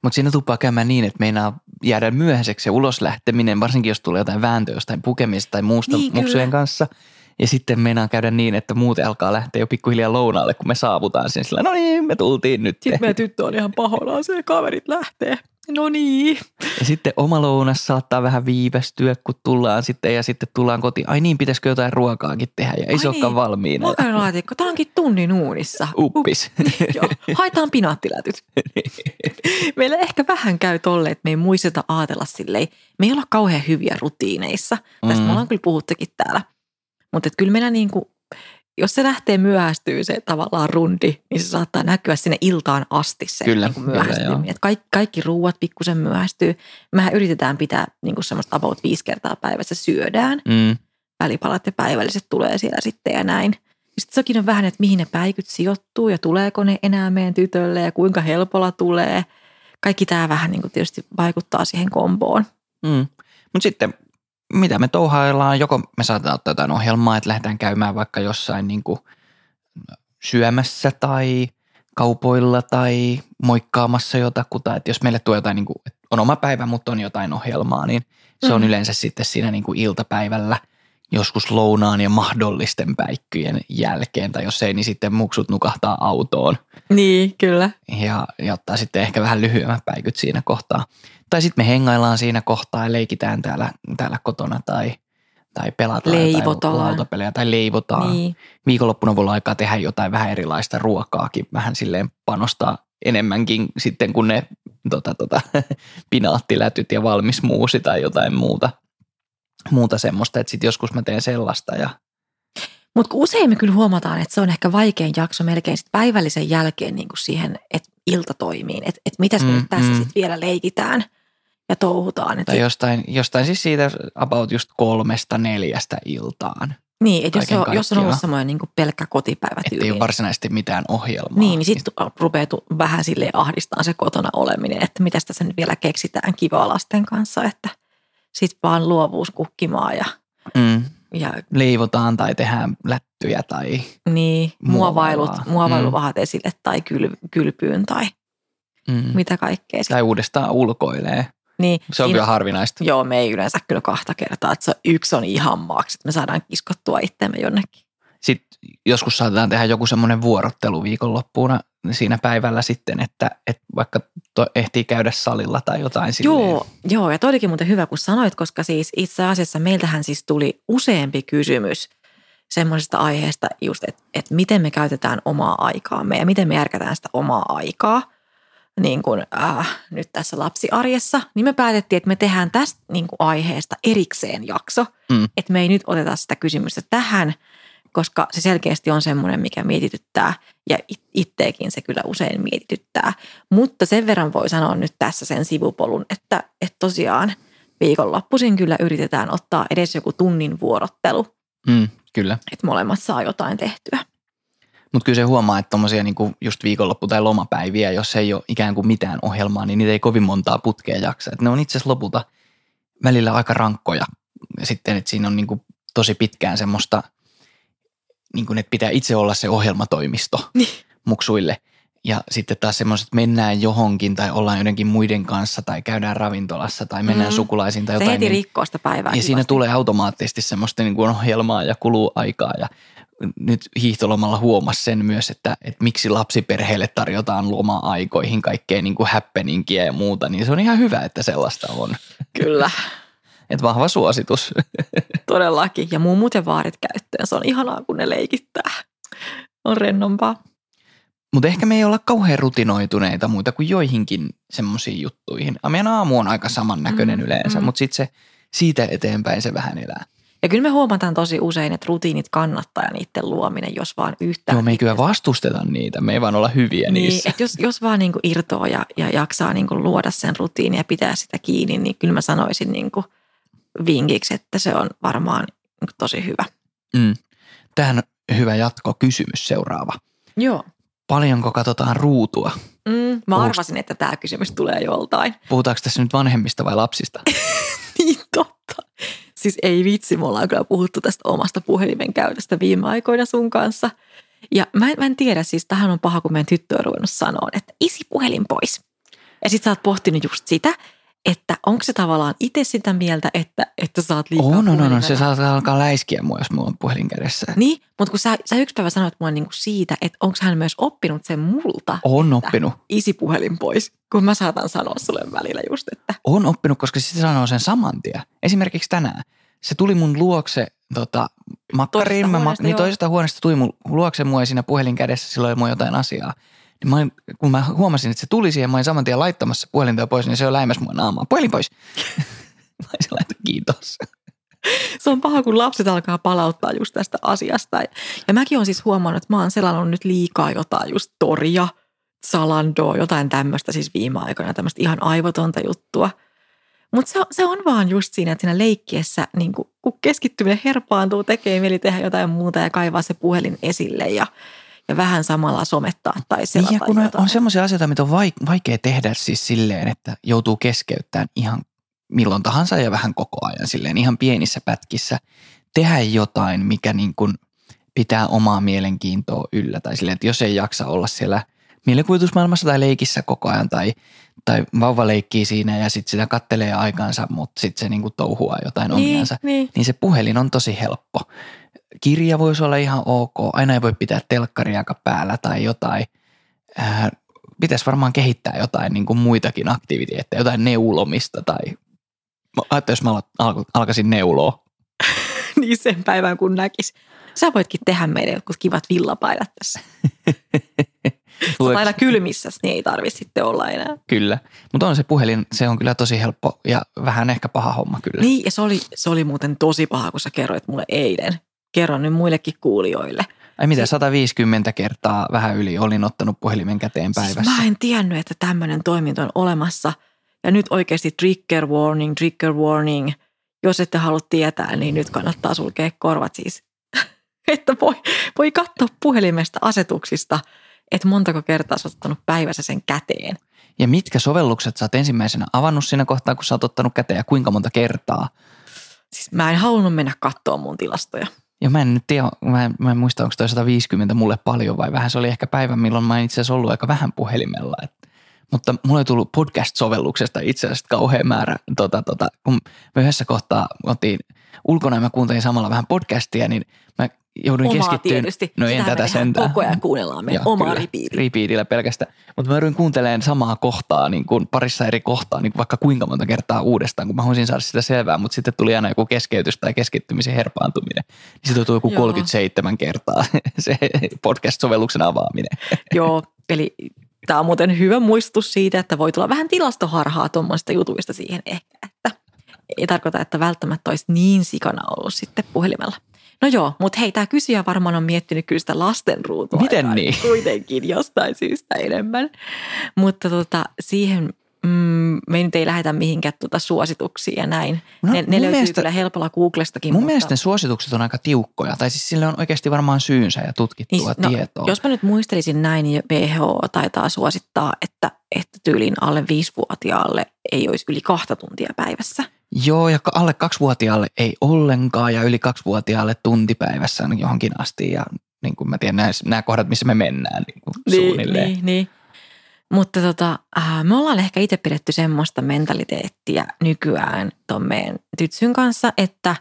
mutta siinä tuppaa käymään niin, että meinaa jäädä myöhäiseksi se ulos lähteminen, varsinkin jos tulee jotain vääntöä jostain pukemista tai muusta Niin, kyllä. muksujen kanssa. Ja sitten meinaa käydä niin, että muut alkaa lähteä jo pikkuhiljaa lounaalle, kun me saavutaan sinne. Sillä, no niin, me tultiin nyt. sitten meidän tyttö on ihan pahoillaan, se kaverit lähtee. No niin. Ja sitten oma lounas saattaa vähän viivästyä, kun tullaan sitten ja sitten tullaan kotiin. Ai niin, pitäisikö jotain ruokaakin tehdä ja ei Ai se olekaan niin, valmiina. Makaronilaatikko, tämä onkin tunnin uunissa. Uppis. Joo, haetaan pinaattilätyt. Meillä ehkä vähän käy tolle, että me ei muisteta ajatella silleen. Me ei olla kauhean hyviä rutiineissa. Tästä Mm. me ollaan kyllä puhuttukin täällä. Mutta kyllä meillä niin kuin, jos se lähtee myöhästyy se tavallaan rundi, niin se saattaa näkyä sinne iltaan asti se Kyllä, niin kyllä, myöhästyminen. Et kaikki, kaikki ruuat pikkusen myöhästyy. Mehän yritetään pitää niin kuin semmoista about viisi kertaa päivässä syödään Mm, välipalat ja päivälliset tulee siellä sitten ja näin. Sitten sekin on vähän, että mihin ne päikyt sijoittuu ja tuleeko ne enää meidän tytölle ja kuinka helpolla tulee. Kaikki tämä vähän niin kuin tietysti vaikuttaa siihen komboon. mm. Mutta sitten mitä me touhaillaan, joko me saatetaan ottaa jotain ohjelmaa, että lähdetään käymään vaikka jossain niin kuin syömässä tai kaupoilla tai moikkaamassa jotakuta. Että jos meille tulee jotain, niin kuin, että on oma päivä, mutta on jotain ohjelmaa, niin se on Mm. yleensä sitten siinä niin kuin iltapäivällä joskus lounaan ja mahdollisten päikkyjen jälkeen. Tai jos ei, niin sitten muksut nukahtaa autoon Niin, kyllä. ja, ja ottaa sitten ehkä vähän lyhyemmät päikyt siinä kohtaa. Tai sitten me hengaillaan siinä kohtaa ja leikitään täällä, täällä kotona tai, tai pelataan Leivotaan. jotain lautapelejä tai leivotaan. Niin. Viikonloppuna voi olla aikaa tehdä jotain vähän erilaista ruokaakin, vähän silleen panostaa enemmänkin sitten kuin ne tota, tota, pinaattilätyt ja valmis muusi tai jotain muuta, muuta semmoista. Että sitten joskus mä teen sellaista ja Mutta usein me kyllä huomataan, että se on ehkä vaikein jakso melkein sit päivällisen jälkeen niin kuin siihen, että ilta toimii. Että et mitäs me Mm, nyt tässä mm. sitten vielä leikitään ja touhutaan. Et tai sit, jostain, jostain siis siitä about just kolmesta neljästä iltaan. niin, että jos, on, jos on ollut semmoinen niin pelkkä kotipäivä Että ei ole varsinaisesti mitään ohjelmaa. Niin, niin sitten rupeaa vähän sille ahdistaa se kotona oleminen, että mitä tässä nyt vielä keksitään kivaa lasten kanssa, että sitten vaan luovuus kukkimaan ja, Mm, ja leivotaan tai tehdään lättyjä tai niin, muovailut, muovailuvahat Mm. esille tai kyl, kylpyyn tai mm, mitä kaikkea. sit. tai uudestaan ulkoilee. Niin, Se on siinä- kyllä harvinaista. Joo, me ei yleensä kyllä kahta kertaa, että se yksi on ihan maaksi, että me saadaan kiskottua itsemme jonnekin. Sitten joskus saatetaan tehdä joku semmoinen vuorottelu viikonloppuuna siinä päivällä sitten, että, että vaikka to, ehtii käydä salilla tai jotain silleen. Joo, joo, ja toi olikin muuten hyvä, kun sanoit, koska siis itse asiassa meiltähän siis tuli useampi kysymys semmoisesta aiheesta just, että, että miten me käytetään omaa aikaamme ja miten me järkätään sitä omaa aikaa niin kuin, äh, nyt tässä lapsiarjessa, niin me päätettiin, että me tehdään tästä niin kuin aiheesta erikseen jakso, Mm. että me ei nyt oteta sitä kysymystä tähän, koska se selkeästi on semmoinen, mikä mietityttää ja it- itteekin se kyllä usein mietityttää. Mutta sen verran voi sanoa nyt tässä sen sivupolun, että, että tosiaan viikonloppuisin kyllä yritetään ottaa edes joku tunnin vuorottelu, Mm, kyllä. että molemmat saa jotain tehtyä. Mutta kyllä se huomaa, että tommosia niinku just viikonloppu- tai lomapäiviä, jos ei ole ikään kuin mitään ohjelmaa, niin niitä ei kovin montaa putkea jaksa. Et ne on itse asiassa lopulta välillä aika rankkoja. Ja sitten, että siinä on niinku tosi pitkään semmoista, niinku, että pitää itse olla se ohjelmatoimisto Niin. muksuille. Ja sitten taas semmoiset, että mennään johonkin tai ollaan jotenkin muiden kanssa tai käydään ravintolassa tai mennään Mm. sukulaisiin tai Se jotain. heti niin- rikkoo sitä päivää. ja siinä kivasti. tulee automaattisesti semmoista niin kuin ohjelmaa ja kuluu aikaa ja nyt hiihtolomalla huomasi sen myös, että, että miksi lapsiperheille tarjotaan loma-aikoihin kaikkea niin kuin happeningia ja muuta, niin se on ihan hyvä, että sellaista on. Kyllä, Että vahva suositus. todellakin. Ja mummut ja vaarit käyttöön. Se on ihanaa, kun ne leikittää. On rennompaa. Mutta ehkä me ei olla kauhean rutinoituneita muuta kuin joihinkin semmoisiin juttuihin. A, Meidän aamu on aika samannäköinen Mm, yleensä, mm. mutta sitten se siitä eteenpäin se vähän elää. Ja kyllä me huomataan tosi usein, että rutiinit kannattaa ja niiden luominen, jos vaan yhtään. Joo, me ei kyllä vastusteta niitä, me ei vaan olla hyviä Niin, niissä. että jos, jos vaan niin kuin irtoaa ja, ja jaksaa niin kuin luoda sen rutiinin ja pitää sitä kiinni, niin kyllä mä sanoisin niin kuin vinkiksi, että se on varmaan tosi hyvä. Mm. Tähän on hyvä jatkokysymys seuraava. Joo. Paljonko katsotaan ruutua? Mm, mä Puhust- arvasin, että tämä kysymys tulee joltain. Puhutaanko tässä nyt vanhemmista vai lapsista? Niin totta. Siis ei vitsi, me ollaan kyllä puhuttu tästä omasta puhelimen käytöstä viime aikoina sun kanssa. Ja mä en, mä en tiedä, siis tähän on paha, kun meidän tyttö on ruvennut sanoa, että isi puhelin pois. Ja sit sä oot pohtinut just sitä, että onko se tavallaan itse sitä mieltä, että, että sä oot liikaa On, on, on, on. Se saattaa alkaa läiskiä mua, jos mulla on puhelin kädessä. Niin, mutta kun sä, sä yksi päivä sanoit mulle niinku siitä, että onko hän myös oppinut sen multa, On oppinut. isi puhelin pois, kun mä saatan sanoa sulle välillä just, että On oppinut, koska se sanoo sen saman tien. Esimerkiksi tänään. Se tuli mun luokse tota, makkariin. Toisesta Mä, huoneesta, niin joo. toisesta huoneesta tuli mun luokse mua ja siinä puhelin kädessä silloin oli mua jotain asiaa. Niin mä olin, kun mä huomasin, että se tuli siihen, mä olin saman tien laittamassa puhelinta pois, niin se on läimäs mua naamaan. Puhelin pois. mä olisin laittanut kiitos. se on paha, kun lapset alkaa palauttaa just tästä asiasta. Ja mäkin olen siis huomannut, että mä oon selannut nyt liikaa jotain just toria, Zalandoa, jotain tämmöistä siis viime aikoina, tämmöistä ihan aivotonta juttua. Mutta se, on- se on vaan just siinä, että siinä leikkiessä, niin kun, kun keskittyminen herpaantuu, tekee mieli tehdä jotain muuta ja kaivaa se puhelin esille ja, ja vähän samalla somettaa tai selata Niin ja kun on, jotain. on semmoisia asioita, mitä on vaik- vaikea tehdä siis silleen, että joutuu keskeyttämään ihan milloin tahansa ja vähän koko ajan silleen ihan pienissä pätkissä tehdä jotain, mikä niin kuin pitää omaa mielenkiintoa yllä tai silleen, että jos ei jaksa olla siellä mielikuvitusmaailmassa tai leikissä koko ajan tai, tai vauva leikkii siinä ja sitten sitä kattelee aikansa, mutta sitten se niin kuin touhuaa jotain niin, omiansa, niin. niin se puhelin on tosi helppo. Kirja voisi olla ihan ok. Aina ei voi pitää telkkariakaan päällä tai jotain. Ää, pitäisi varmaan kehittää jotain niin kuin muitakin aktiviteetteja, jotain neulomista tai ajattelin, jos mä al- al- alkaisin neuloa. niin sen päivän kun näkis. Sä voitkin tehdä meille jotkut kivat villapaidat tässä. Aina kylmissä, niin ei tarvitse sitten olla enää. Kyllä. Mutta on se puhelin, se on kyllä tosi helppo ja vähän ehkä paha homma kyllä. Niin, ja se oli, se oli muuten tosi paha, kun sä kerroit mulle eilen. Kerron nyt muillekin kuulijoille. Ai mitä, 150 kertaa vähän yli olin ottanut puhelimen käteen päivässä. Siis mä en tiennyt, että tämmöinen toiminto on olemassa. Ja nyt oikeasti trigger warning, trigger warning. Jos ette halua tietää, niin nyt kannattaa sulkea korvat siis. että voi, voi katsoa puhelimesta asetuksista, että montako kertaa sä oot ottanut päivässä sen käteen. Ja mitkä sovellukset sä oot ensimmäisenä avannut siinä kohtaa, kun sä oot ottanut käteen ja kuinka monta kertaa? Siis mä en halunnut mennä katsoa mun tilastoja. Ja mä en nyt tiedä, mä en, mä en muista, onko toi 150 mulle paljon vai vähän. Se oli ehkä päivä, milloin mä itse asiassa ollut aika vähän puhelimella. Et, mutta mulle ei tullut podcast-sovelluksesta itse asiassa kauhean määrä. Tota, tota, kun me yhdessä kohtaa oltiin ulkona ja mä kuuntelin samalla vähän podcastia, niin mä jouduin Omaa keskittyä. tietysti. No en tätä sentään. Koko ajan kuunnellaan meidän Joo, omaa kyllä. ripiiriä. Repeatillä pelkästään. Mutta mä joudun kuuntelemaan samaa kohtaa niin kuin parissa eri kohtaa, niin kuin vaikka kuinka monta kertaa uudestaan, kun mä haluaisin saada sitä selvää, mutta sitten tuli aina joku keskeytys tai keskittymisen herpaantuminen. Niin se tuntuu joku Joo. 37 kertaa se podcast-sovelluksen avaaminen. Joo, eli tämä on muuten hyvä muistutus siitä, että voi tulla vähän tilastoharhaa tuommoista jutuista siihen ehkä, että ei tarkoita, että välttämättä olisi niin sikana ollut sitten puhelimella. No joo, mutta hei, tämä kysyjä varmaan on miettinyt kyllä sitä lastenruutua. Miten niin? Kuitenkin jostain syystä enemmän. Mutta tota, siihen mm, me nyt ei lähetä mihinkään tuota suosituksia ja näin. No, ne ne löytyy mielestä- kyllä helpolla Googlestakin. Mun mutta... mielestä ne suositukset on aika tiukkoja, tai siis sille on oikeasti varmaan syynsä ja tutkittua Niin, tietoa. Jos mä nyt muistelisin näin, niin WHO taitaa suosittaa, että, että tyyliin alle viisivuotiaalle ei olisi yli kahta tuntia päivässä. Joo, ja alle kaksivuotiaalle ei ollenkaan, ja yli kaksivuotiaalle tuntipäivässä on johonkin asti, ja niin kuin mä tiedän, nämä, nämä kohdat, missä me mennään niin kuin suunnilleen. Niin, niin. Mutta tota, äh, me ollaan ehkä itse pidetty semmoista mentaliteettia nykyään ton meidän tytsyn kanssa, että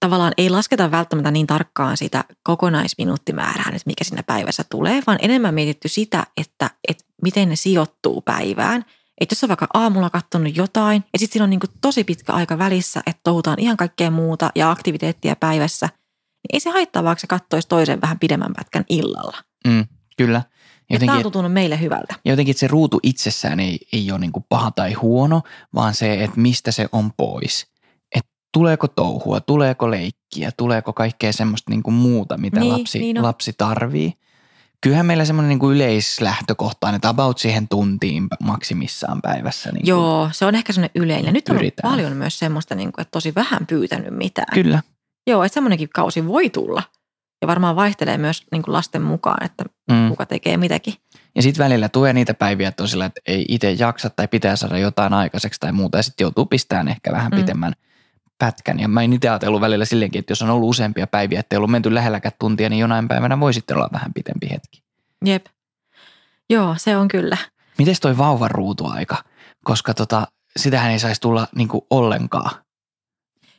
tavallaan ei lasketa välttämättä niin tarkkaan sitä kokonaisminuuttimäärää nyt, mikä siinä päivässä tulee, vaan enemmän mietitty sitä, että, että miten ne sijoittuu päivään. Että jos on vaikka aamulla katsonut jotain ja sitten siinä on niin tosi pitkä aika välissä, että touhutaan ihan kaikkea muuta ja aktiviteettia päivässä, niin ei se haittaa, vaikka se kattoisi toisen vähän pidemmän pätkän illalla. Mm, kyllä. Ja tämä on Jotenkin, tuntunut meille hyvältä. ja jotenkin että se ruutu itsessään ei, ei ole niin paha tai huono, vaan se, että mistä se on pois. Että tuleeko touhua, tuleeko leikkiä, tuleeko kaikkea semmoista niin muuta, mitä Niin, lapsi, niin on. lapsi tarvii. Kyllähän meillä semmoinen niin kuin yleislähtökohtainen, että about siihen tuntiin maksimissaan päivässä. Niin Joo, se on ehkä semmoinen yleinen. Nyt on paljon myös semmoista, niin kuin, että tosi vähän pyytänyt mitään. Kyllä. Joo, että semmoinenkin kausi voi tulla. Ja varmaan vaihtelee myös niin kuin lasten mukaan, että Mm. kuka tekee mitäkin. Ja sitten välillä tulee niitä päiviä, että on sillä, että ei itse jaksa tai pitää saada jotain aikaiseksi tai muuta. Ja sitten joutuu pistämään ehkä vähän Mm. pitemmän pätkän. Ja mä en itse ajatellut välillä silleenkin, että jos on ollut useampia päiviä, että ei ollut menty lähelläkään tuntia, niin jonain päivänä voi sitten olla vähän pitempi hetki. Jep. Joo, se on kyllä. Mites toi vauvan ruutuaika? Koska tota, sitähän ei saisi tulla niinku ollenkaan.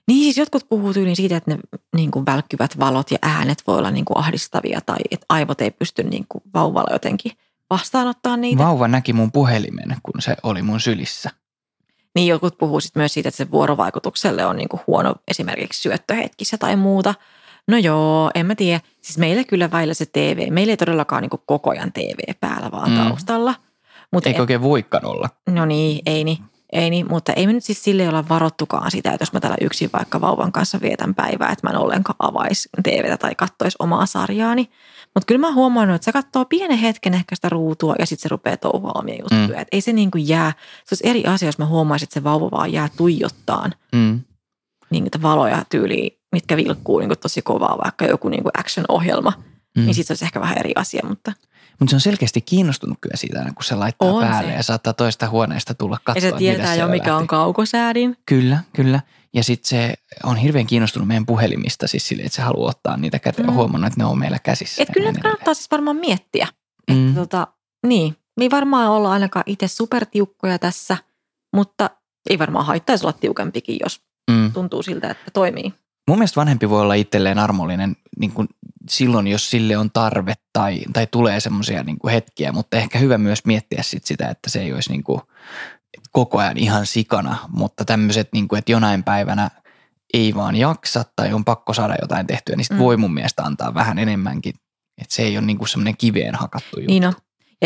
Niin siis jotkut puhuu tyyliin siitä, että ne niin kuin välkkyvät valot ja äänet voi olla niin kuin ahdistavia tai että aivot ei pysty niin kuin vauvalla jotenkin vastaanottaa niitä. Vauva näki mun puhelimen, kun se oli mun sylissä. Niin jotkut puhuu sit myös siitä, että se vuorovaikutukselle on niinku huono esimerkiksi syöttöhetkissä tai muuta. No joo, en mä tiedä. Siis meillä kyllä välillä se TV, meillä ei todellakaan niinku koko ajan TV päällä vaan Mm. taustalla. Mut Eikö oikein voikaan olla? No niin, ei niin. Ei niin, mutta ei me nyt siis sille olla varottukaan sitä, että jos mä täällä yksin vaikka vauvan kanssa vietän päivää, että mä en ollenkaan avaisi TVtä tai kattoisi omaa sarjaani. Mutta kyllä mä huomannut, että se katsoo pienen hetken ehkä sitä ruutua ja sitten se rupeaa touhua omia juttuja. Mm. Et ei se niin kuin jää, se olisi eri asia, jos mä huomaisin, että se vauva vaan jää tuijottaan Mm. niin valoja tyyliin, mitkä vilkkuu niin kuin tosi kovaa, vaikka joku niin kuin action-ohjelma, mm. niin sitten se olisi ehkä vähän eri asia, mutta Mutta se on selkeästi kiinnostunut kyllä siitä, aina kun se laittaa On päälle se. ja saattaa toista huoneesta tulla ja katsoa, se että tietää mitä jo, mikä on lähti. kaukosäädin. Kyllä, kyllä. Ja sitten se on hirveän kiinnostunut meidän puhelimista siis sille, että se haluaa ottaa niitä käteen. Mm. Huomannut, että ne on meillä käsissä. Et kyllä ja nyt niin kannattaa siis varmaan miettiä. Mm. Että tota, niin, me ei varmaan olla ainakaan itse supertiukkoja tässä, mutta ei varmaan haittaisi olla tiukempikin, jos Mm. tuntuu siltä, että toimii. Mun mielestä vanhempi voi olla itselleen armollinen niin kuin silloin, jos sille on tarve tai, tai tulee semmoisia niin hetkiä, mutta ehkä hyvä myös miettiä sit sitä, että se ei olisi niin kuin koko ajan ihan sikana, mutta tämmöiset, niin kuin, että jonain päivänä ei vaan jaksa tai on pakko saada jotain tehtyä, niin sit Mm. voi mun mielestä antaa vähän enemmänkin. Että se ei ole niin kuin semmoinen kiveen hakattu juttu. Niin on.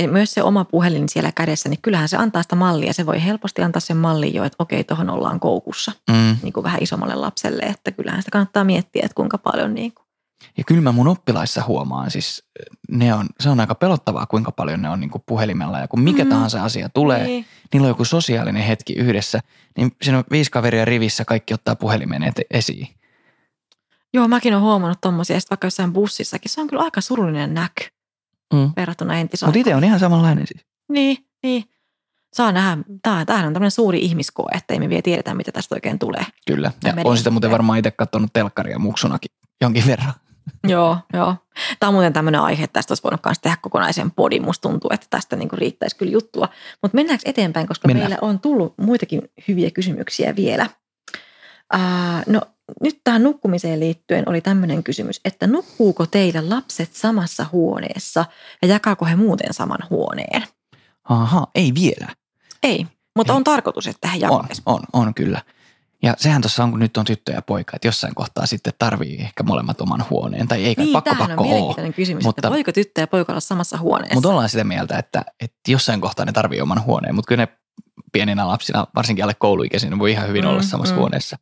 Ja myös se oma puhelin siellä kädessä, niin kyllähän se antaa sitä mallia. Se voi helposti antaa sen mallin jo, että okei, tuohon ollaan koukussa. Mm. Niin kuin vähän isommalle lapselle, että kyllähän sitä kannattaa miettiä, että kuinka paljon niin kuin. Ja kyllä mä mun oppilaissa huomaan, siis ne on, se on aika pelottavaa, kuinka paljon ne on niin kuin puhelimella. Ja kun mikä Mm. tahansa asia tulee, Niin. niillä on joku sosiaalinen hetki yhdessä, niin siinä on viisi kaveria rivissä, kaikki ottaa puhelimen esiin. Joo, mäkin olen huomannut tommosia, sitten vaikka jossain bussissakin. Se on kyllä aika surullinen näky Mm. verrattuna Mutta entisaikaan. itse on ihan samanlainen siis. Niin, niin. Saa nähdä. Tämä, tämähän on tämmöinen suuri ihmiskoe, että me vielä tiedetä, mitä tästä oikein tulee. Kyllä. Ja on sitä muuten varmaan itse katsonut telkkaria muksunakin jonkin verran. joo, joo. Tämä on muuten tämmöinen aihe, että tästä olisi voinut myös tehdä kokonaisen podin. Musta tuntuu, että tästä niin kuin riittäisi kyllä juttua. Mutta mennäänkö eteenpäin, koska Mennään. meillä on tullut muitakin hyviä kysymyksiä vielä. Ää, no nyt tähän nukkumiseen liittyen oli tämmöinen kysymys, että nukkuuko teillä lapset samassa huoneessa ja jakaako he muuten saman huoneen? Aha, ei vielä. Ei, mutta Ei. on tarkoitus, että he On, jakaisivat. on, on kyllä. Ja sehän tuossa on, kun nyt on tyttö ja poika, että jossain kohtaa sitten tarvii ehkä molemmat oman huoneen. Tai ei kai Niin, pakko pakko on ole. kysymys, mutta- että voiko tyttö ja poika olla samassa huoneessa? Mutta ollaan sitä mieltä, että, että jossain kohtaa ne tarvii oman huoneen, mutta kyllä ne pieninä lapsina, varsinkin alle kouluikäisinä, voi ihan hyvin Mm, olla samassa mm. huoneessa.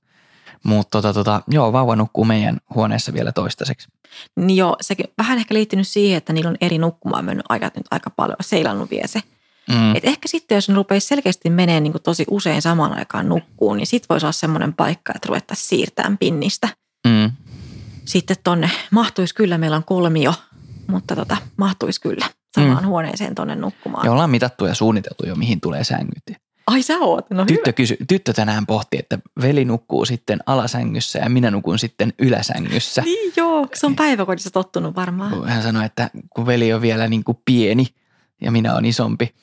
Mutta tota, tota, joo, vauva nukkuu meidän huoneessa vielä toistaiseksi. Niin joo, sekin vähän ehkä liittynyt siihen, että niillä on eri nukkumaan mennyt ajat nyt aika paljon, seilannut vie se. Mm. Et ehkä sitten, jos ne rupeisi selkeästi menee niin tosi usein samaan aikaan nukkuun, niin sitten voisi olla semmoinen paikka, että ruvettaisiin siirtämään pinnistä. Mm. Sitten tonne mahtuisi kyllä, meillä on kolmio, mutta tota, mahtuisi kyllä samaan mm. huoneeseen tonne nukkumaan. Ja ollaan mitattu ja suunniteltu jo, mihin tulee sängyt. Ai sä oot, no Tyttö, hyvä. kysy, tyttö tänään pohti, että veli nukkuu sitten alasängyssä ja minä nukun sitten yläsängyssä. Niin joo, se on päiväkodissa tottunut varmaan. Hän sanoi, että kun veli on vielä niin kuin pieni ja minä olen isompi.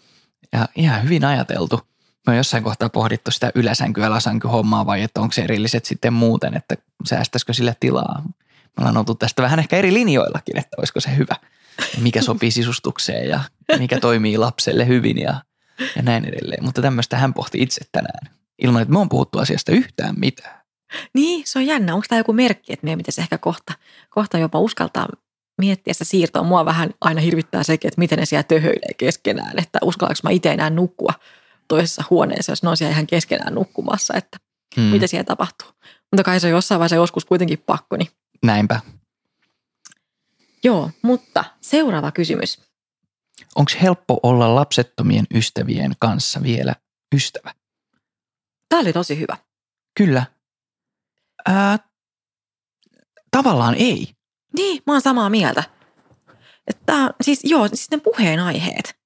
Ja ihan hyvin ajateltu. Me on jossain kohtaa pohdittu sitä yläsänky- ja alasänky hommaa vai että onko se erilliset sitten muuten, että säästäisikö sillä tilaa. Me ollaan oltu tästä vähän ehkä eri linjoillakin, että olisiko se hyvä. Mikä sopii sisustukseen ja mikä toimii lapselle hyvin ja, ja näin edelleen. Mutta tämmöistä hän pohti itse tänään. Ilman, että me on puhuttu asiasta yhtään mitään. Niin, se on jännä. Onko tämä joku merkki, että meidän pitäisi ehkä kohta, kohta jopa uskaltaa miettiä sitä siirtoa. Mua vähän aina hirvittää sekin, että miten ne siellä töhöilee keskenään. Että uskallanko mä itse enää nukkua toisessa huoneessa, jos ne on siellä ihan keskenään nukkumassa, että Mm, mitä siellä tapahtuu. Mutta kai se on jossain vaiheessa joskus kuitenkin pakko. Niin. Näinpä. Joo, mutta seuraava kysymys. Onko helppo olla lapsettomien ystävien kanssa vielä ystävä? Tämä oli tosi hyvä. Kyllä. Ää, tavallaan ei. Niin, mä oon samaa mieltä. Että, siis joo, siis ne puheenaiheet,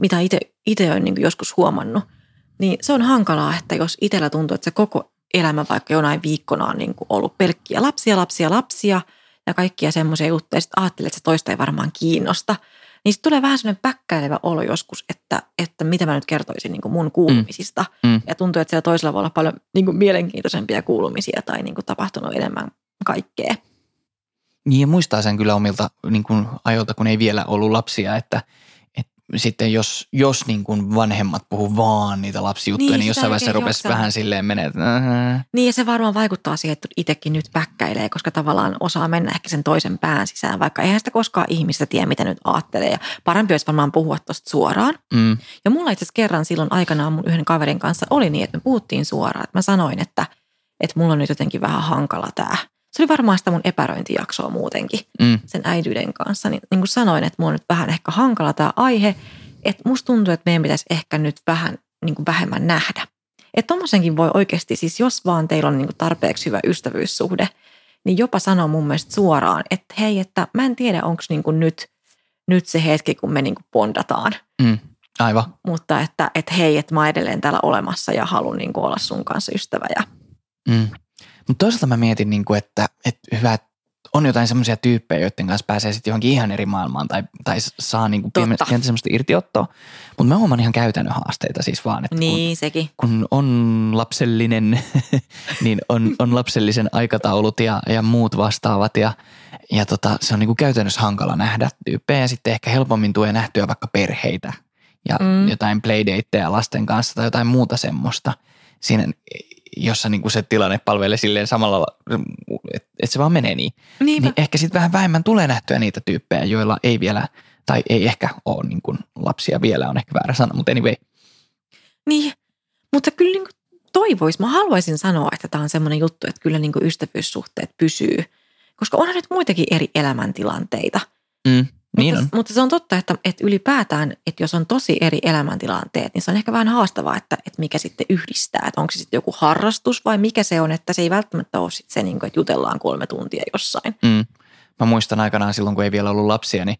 mitä itse olen niin joskus huomannut, niin se on hankalaa, että jos itsellä tuntuu, että se koko elämä vaikka jonain viikkona on niin kuin ollut pelkkiä lapsia, lapsia, lapsia ja kaikkia semmoisia juttuja, ja sitten ajattelee, että se toista ei varmaan kiinnosta, niin sitten tulee vähän semmoinen päkkäilevä olo joskus, että, että mitä mä nyt kertoisin niin kuin mun kuulumisista. Mm. Ja tuntuu, että siellä toisella voi olla paljon niin kuin mielenkiintoisempia kuulumisia tai niin kuin tapahtunut enemmän kaikkea. Niin ja muistaa sen kyllä omilta niin kuin ajoilta, kun ei vielä ollut lapsia, että sitten jos, jos niin kuin vanhemmat puhuu vaan niitä lapsijuttuja, Niin, niin, jossain vaiheessa rupesi vähän silleen menee, Niin ja se varmaan vaikuttaa siihen, että itsekin nyt päkkäilee, koska tavallaan osaa mennä ehkä sen toisen pään sisään, vaikka eihän sitä koskaan ihmistä tiedä, mitä nyt ajattelee. Ja parempi olisi varmaan puhua tuosta suoraan. mm, Ja mulla itse asiassa kerran silloin aikanaan mun yhden kaverin kanssa oli niin, että me puhuttiin suoraan. Että mä sanoin, että, että mulla on nyt jotenkin vähän hankala tämä. Se oli varmaan sitä mun epäröintijaksoa muutenkin mm, sen äityyden kanssa. Niin, niin kuin sanoin, että mulla on nyt vähän ehkä hankala tämä aihe. Että musta tuntuu, että meidän pitäisi ehkä nyt vähän niin kuin vähemmän nähdä. Että tommosenkin voi oikeasti, siis jos vaan teillä on niin kuin tarpeeksi hyvä ystävyyssuhde, niin jopa sanoa mun mielestä suoraan, että hei, että mä en tiedä, onko niin kuin nyt, nyt se hetki, kun me niin kuin bondataan. mm, aivan. Mutta että, että hei, että mä edelleen täällä olemassa ja haluan niin kuin olla sun kanssa ystävä. Ja, Mm. Mutta toisaalta mä mietin, niin kuin, että, että hyvä, että on jotain semmoisia tyyppejä, joiden kanssa pääsee sitten johonkin ihan eri maailmaan tai, tai saa niin kuin pientä, pientä semmoista irtiottoa. Mutta mä huomaan ihan käytännön haasteita siis vaan, että kun, niin, sekin. kun on lapsellinen, niin on, on lapsellisen aikataulut ja, ja muut vastaavat ja, ja tota, se on niin kuin käytännössä hankala nähdä tyyppejä ja sitten ehkä helpommin tulee nähtyä vaikka perheitä ja mm. jotain playdateja lasten kanssa tai jotain muuta semmoista. Siinä, jossa niin kuin se tilanne palvelee silleen samalla, että et se vaan menee niin. Niinpä. Niin ehkä sitten vähän vähemmän tulee nähtyä niitä tyyppejä, joilla ei vielä, tai ei ehkä ole niin kuin lapsia vielä, on ehkä väärä sana, mutta anyway. Niin, mutta kyllä niin toivois, mä haluaisin sanoa, että tämä on semmoinen juttu, että kyllä niin ystävyyssuhteet pysyy. Koska onhan nyt muitakin eri elämäntilanteita. Mm, niin mutta, on. mutta se on totta, että, että ylipäätään, että jos on tosi eri elämäntilanteet, niin se on ehkä vähän haastavaa, että, että mikä sitten yhdistää. Että onko se sitten joku harrastus vai mikä se on, että se ei välttämättä ole sitten se, niin kuin, että jutellaan kolme tuntia jossain. Mm. Mä muistan aikanaan silloin, kun ei vielä ollut lapsia, niin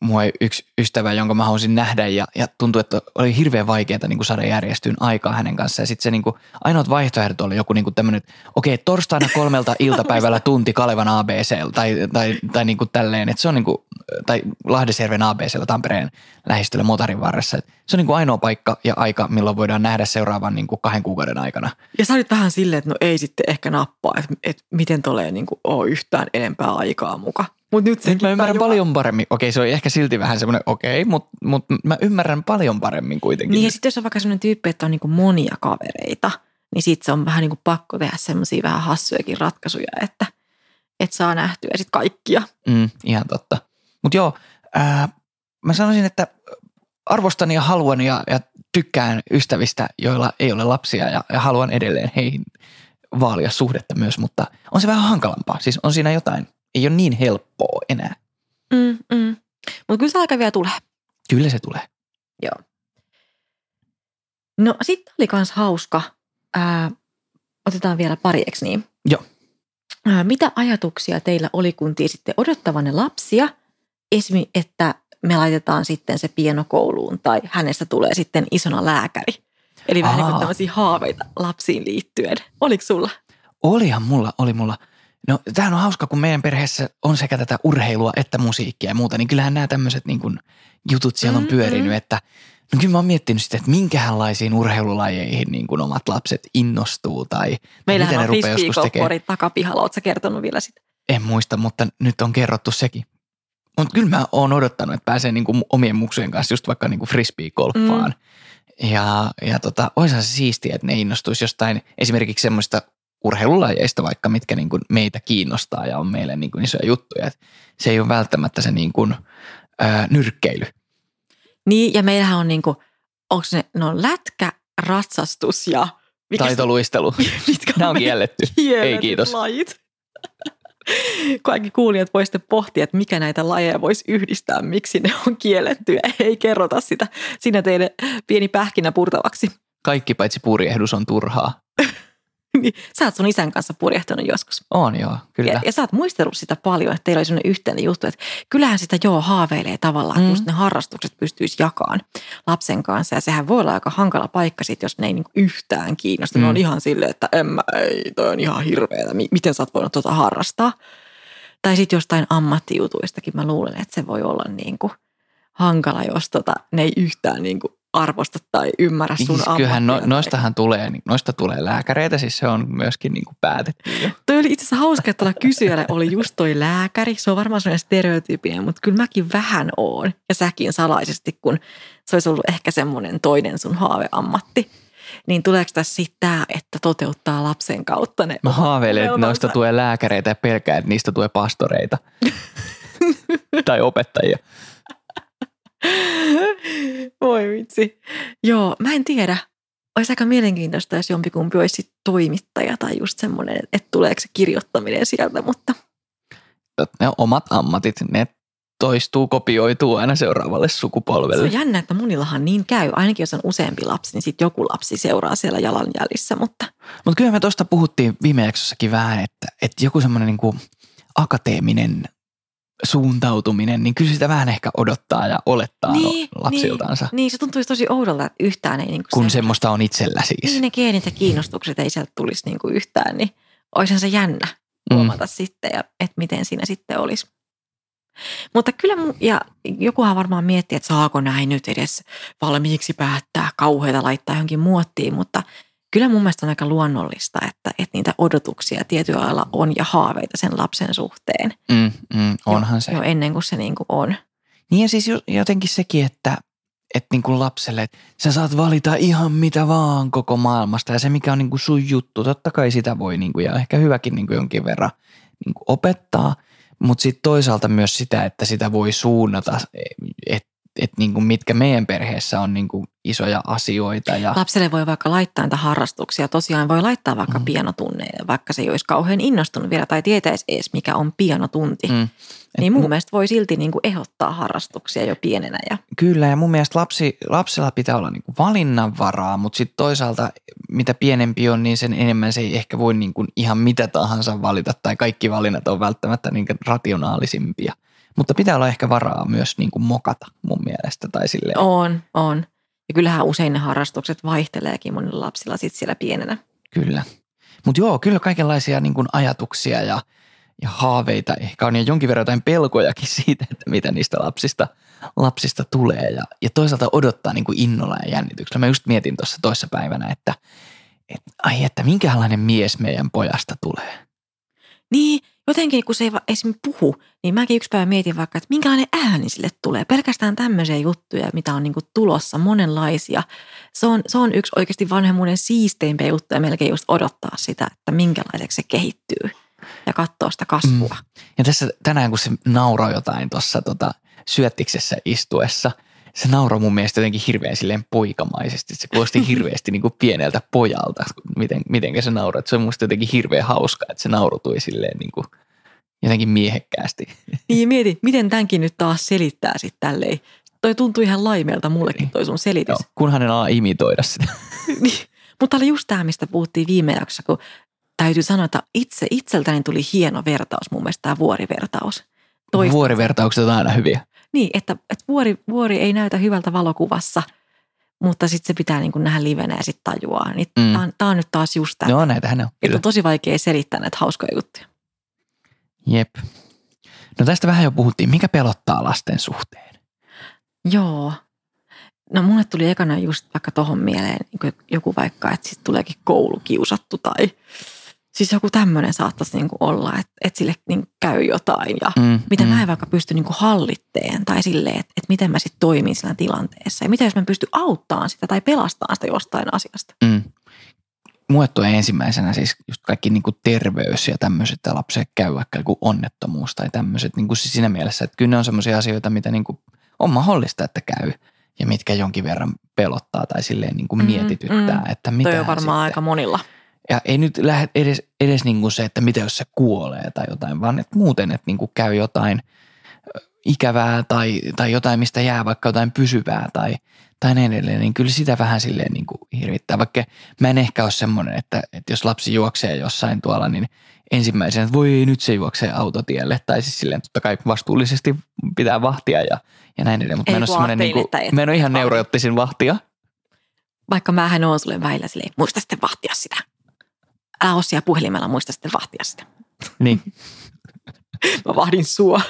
mua yksi ystävä, jonka mä halusin nähdä ja, ja tuntui, että oli hirveän vaikeaa niin kuin saada järjestyyn aikaa hänen kanssaan. Ja sitten se niin kuin, ainoat vaihtoehdot oli joku niin kuin tämmöinen, että okei, torstaina kolmelta iltapäivällä tunti Kalevan ABC tai, tai, tai niin kuin tälleen, että se on niin kuin, tai Lahdesjärven ABC Tampereen lähistöllä Motarin varressa. Että se on niin kuin ainoa paikka ja aika, milloin voidaan nähdä seuraavan niin kuin kahden kuukauden aikana. Ja sä olit vähän silleen, että no ei sitten ehkä nappaa, että, että miten tulee niin kuin ole yhtään enempää aikaa muka. Mut nyt, nyt mä ymmärrän tajua. paljon paremmin. Okei, se on ehkä silti vähän semmoinen okei, mutta mut mä ymmärrän paljon paremmin kuitenkin. Niin ja sitten jos on vaikka semmoinen tyyppi, että on niin kuin monia kavereita, niin sitten se on vähän niin kuin pakko tehdä semmoisia vähän hassujakin ratkaisuja, että, että saa nähtyä sitten kaikkia. Mm, ihan totta. Mutta joo, ää, mä sanoisin, että arvostan ja haluan ja, ja tykkään ystävistä, joilla ei ole lapsia ja, ja haluan edelleen heihin vaalia suhdetta myös, mutta on se vähän hankalampaa. Siis on siinä jotain, ei ole niin helppoa enää. Mm, mm. Mutta kyllä se aika vielä tulee. Kyllä se tulee. Joo. No sitten oli kans hauska. Ää, otetaan vielä pari, eikö niin? Joo. Ää, mitä ajatuksia teillä oli, kun tiesitte odottavanne lapsia? Esmi, että me laitetaan sitten se pienokouluun tai hänestä tulee sitten isona lääkäri. Eli vähän niin kuin Aa. tämmöisiä haaveita lapsiin liittyen. Oliko sulla? Olihan mulla, oli mulla. No tämähän on hauska, kun meidän perheessä on sekä tätä urheilua että musiikkia ja muuta, niin kyllähän nämä tämmöiset niin kuin jutut siellä on Mm, pyörinyt, mm. että no kyllä mä oon miettinyt sitä, että minkälaisiin urheilulajeihin niin kuin omat lapset innostuu tai Meillähän miten on ne rupeaa joskus tekemään. takapihalla. Oletko kertonut vielä sitä? En muista, mutta nyt on kerrottu sekin. Mutta kyllä mä oon odottanut, että pääsee niinku omien muksujen kanssa just vaikka niinku frisbee-golfaan. Mm. Ja, ja tota, se siistiä, että ne innostuisi jostain esimerkiksi semmoista urheilulajeista vaikka, mitkä niinku meitä kiinnostaa ja on meille niinku isoja juttuja. Et se ei ole välttämättä se niinku, ää, nyrkkeily. Niin, ja meillähän on niinku, onko ne, no lätkä, ratsastus ja... mikä Taitoluistelu. Mitkä Nämä on meidän kielletty. Ei kiitos. Lajit. Kaikki kuulijat voi sitten pohtia, että mikä näitä lajeja voisi yhdistää, miksi ne on kielletty ja ei kerrota sitä sinä teille pieni pähkinä purtavaksi. Kaikki paitsi purjehdus on turhaa. Niin, sä oot sun isän kanssa purjehtanut joskus. On joo, kyllä. Ja, ja sä oot muistellut sitä paljon, että teillä oli sellainen yhteinen juttu, että kyllähän sitä joo haaveilee tavallaan, että Mm. just ne harrastukset pystyisi jakamaan lapsen kanssa. Ja sehän voi olla aika hankala paikka sit, jos ne ei niinku yhtään kiinnosta. Mm. Ne Mm. on ihan silleen, että en mä, ei, toi on ihan hirveetä. Mi- Miten sä oot voinut tuota harrastaa? Tai sitten jostain ammattijutuistakin mä luulen, että se voi olla niinku hankala, jos tota, ne ei yhtään niinku arvosta tai ymmärrä sun Siis kyllähän no, noistahan tulee, niin noista tulee lääkäreitä, siis se on myöskin niinku päätetty jo. Toi oli itse asiassa hauska, että tuolla kysyjällä oli just toi lääkäri. Se on varmaan sellainen stereotypia, mutta kyllä mäkin vähän oon. Ja säkin salaisesti, kun se olisi ollut ehkä semmoinen toinen sun haaveammatti. Niin tuleeko tässä tämä, että toteuttaa lapsen kautta ne Mä haaveilen, että noista tulee lääkäreitä ja pelkään, että niistä tulee pastoreita. tai opettajia. Voi vitsi. Joo, mä en tiedä. Olisi aika mielenkiintoista, jos jompikumpi olisi toimittaja tai just semmoinen, että tuleeko se kirjoittaminen sieltä, mutta Ne omat ammatit, ne toistuu, kopioituu aina seuraavalle Se sukupolvelle. on jännä, että monillahan niin käy. Ainakin jos on useampi lapsi, niin sitten joku lapsi seuraa siellä jalanjäljissä. Mutta Mutta kyllä me tuosta puhuttiin viime jaksossakin vähän, että, että joku semmoinen niinku akateeminen suuntautuminen, niin kyllä sitä vähän ehkä odottaa ja olettaa Niin, no, lapsiltaansa, Niin, niin, se tuntuisi tosi oudolta, että yhtään ei niin kuin kun se, semmoista on itsellä siis. niin ne geenit ja kiinnostukset ei sieltä tulisi niin kuin yhtään, niin olisihan se jännä huomata mm. sitten, ja, että miten siinä sitten olisi. Mutta kyllä, ja jokuhan varmaan miettii, että saako näin nyt edes valmiiksi päättää kauheita laittaa johonkin muottiin, mutta kyllä mun mielestä on aika luonnollista, että, että niitä odotuksia tietyllä lailla on ja haaveita sen lapsen suhteen. Mm, mm, onhan jo, se. Jo ennen kuin se niin kuin on. Niin ja siis jo- jotenkin sekin, että, että niin kuin lapselle, että sä saat valita ihan mitä vaan koko maailmasta ja se mikä on niin kuin sun juttu, totta kai sitä voi niin kuin, ja ehkä hyväkin niin kuin jonkin verran niin kuin opettaa, mutta sitten toisaalta myös sitä, että sitä voi suunnata, että et niin kuin mitkä meidän perheessä on niin kuin isoja asioita ja Lapselle voi vaikka laittaa niitä harrastuksia. Tosiaan voi laittaa vaikka mm. Pianotunneja, vaikka se ei olisi kauhean innostunut vielä tai tietäisi edes, mikä on pianotunti. Mm. Niin mun mu- mielestä voi silti niin kuin ehdottaa harrastuksia jo pienenä. Ja, Kyllä ja mun mielestä lapsi, lapsella pitää olla niinku valinnanvaraa, mutta sitten toisaalta mitä pienempi on, niin sen enemmän se ei ehkä voi niinku ihan mitä tahansa valita tai kaikki valinnat on välttämättä niinku rationaalisimpia. Mutta pitää olla ehkä varaa myös niin kuin mokata mun mielestä. Tai silleen. On, on. Ja kyllähän usein ne harrastukset vaihteleekin monilla lapsilla sit siellä pienenä. Kyllä. Mutta joo, kyllä kaikenlaisia niin kuin ajatuksia ja, ja haaveita ehkä on ja jonkin verran jotain pelkojakin siitä, että mitä niistä lapsista, lapsista tulee. Ja, ja toisaalta odottaa niin kuin innolla ja jännityksellä. Mä just mietin tuossa toissa päivänä, että et, ai että minkälainen mies meidän pojasta tulee. Niin, jotenkin kun se ei esim. puhu, niin mäkin yksi päivä mietin vaikka, että minkälainen ääni sille tulee. Pelkästään tämmöisiä juttuja, mitä on niinku tulossa, monenlaisia. Se on, se on yksi oikeasti vanhemmuuden siisteimpiä juttuja melkein just odottaa sitä, että minkälaiseksi se kehittyy ja katsoa sitä kasvua. Mm. Ja tässä tänään, kun se nauraa jotain tuossa tota, syöttiksessä istuessa – se nauroi mun mielestä jotenkin hirveän silleen poikamaisesti. Se kuulosti hirveästi niin kuin pieneltä pojalta, miten, miten se nauraa. Se on musta jotenkin hirveän hauska, että se naurutui silleen niin kuin jotenkin miehekkäästi. Niin mieti, miten tämänkin nyt taas selittää sitten tälleen. Toi tuntui ihan laimelta mullekin niin. toi sun selitys. Joo, kunhan en ala imitoida sitä. niin. Mutta oli just tämä, mistä puhuttiin viime jaksossa, kun täytyy sanoa, että itse itseltäni tuli hieno vertaus mun mielestä tämä vuorivertaus. Toista. Vuorivertaukset on aina hyviä. Niin, että, että vuori, vuori ei näytä hyvältä valokuvassa, mutta sitten se pitää niin kuin nähdä livenä ja sitten tajuaa. Niin mm. Tämä on, tää on nyt taas just tämä. Joo, näitähän on. Että on tosi vaikea selittää näitä hauskoja juttuja. Jep. No tästä vähän jo puhuttiin. Mikä pelottaa lasten suhteen? Joo. No mulle tuli ekana just vaikka tohon mieleen niin joku vaikka, että sitten tuleekin koulukiusattu tai Siis joku tämmöinen saattaisi niinku olla, että, että sille niinku käy jotain ja mm, mitä mm. mä en vaikka pysty niinku hallitteen tai silleen, että, että miten mä sitten toimin siinä tilanteessa ja mitä jos mä pystyn auttamaan sitä tai pelastamaan sitä jostain asiasta. Mm. Mulle tulee ensimmäisenä siis just kaikki niinku terveys ja tämmöiset, että lapselle käy vaikka joku onnettomuus tai tämmöiset niinku siis siinä mielessä, että kyllä ne on semmoisia asioita, mitä niinku on mahdollista, että käy ja mitkä jonkin verran pelottaa tai silleen niinku mm, mietityttää, mm. että mitä Toi on varmaan sitten. aika monilla. Ja ei nyt lähde edes, edes niin kuin se, että mitä jos se kuolee tai jotain, vaan että muuten, että niin kuin käy jotain ikävää tai, tai jotain, mistä jää vaikka jotain pysyvää tai, tai näin edelleen, niin kyllä sitä vähän silleen niin kuin hirvittää. Vaikka mä en ehkä ole semmoinen, että, että jos lapsi juoksee jossain tuolla, niin ensimmäisenä, että voi nyt se juoksee autotielle. Tai siis silleen totta kai vastuullisesti pitää vahtia ja, ja näin edelleen. Mutta mä en ole semmoinen, niin kuin, mä en ole ihan neuroottisin vahtia. Vaikka mähän on sulle väillä silleen, muista sitten vahtia sitä älä ole siellä puhelimella, muista sitten vahtia sitä. Niin. Mä vahdin sua.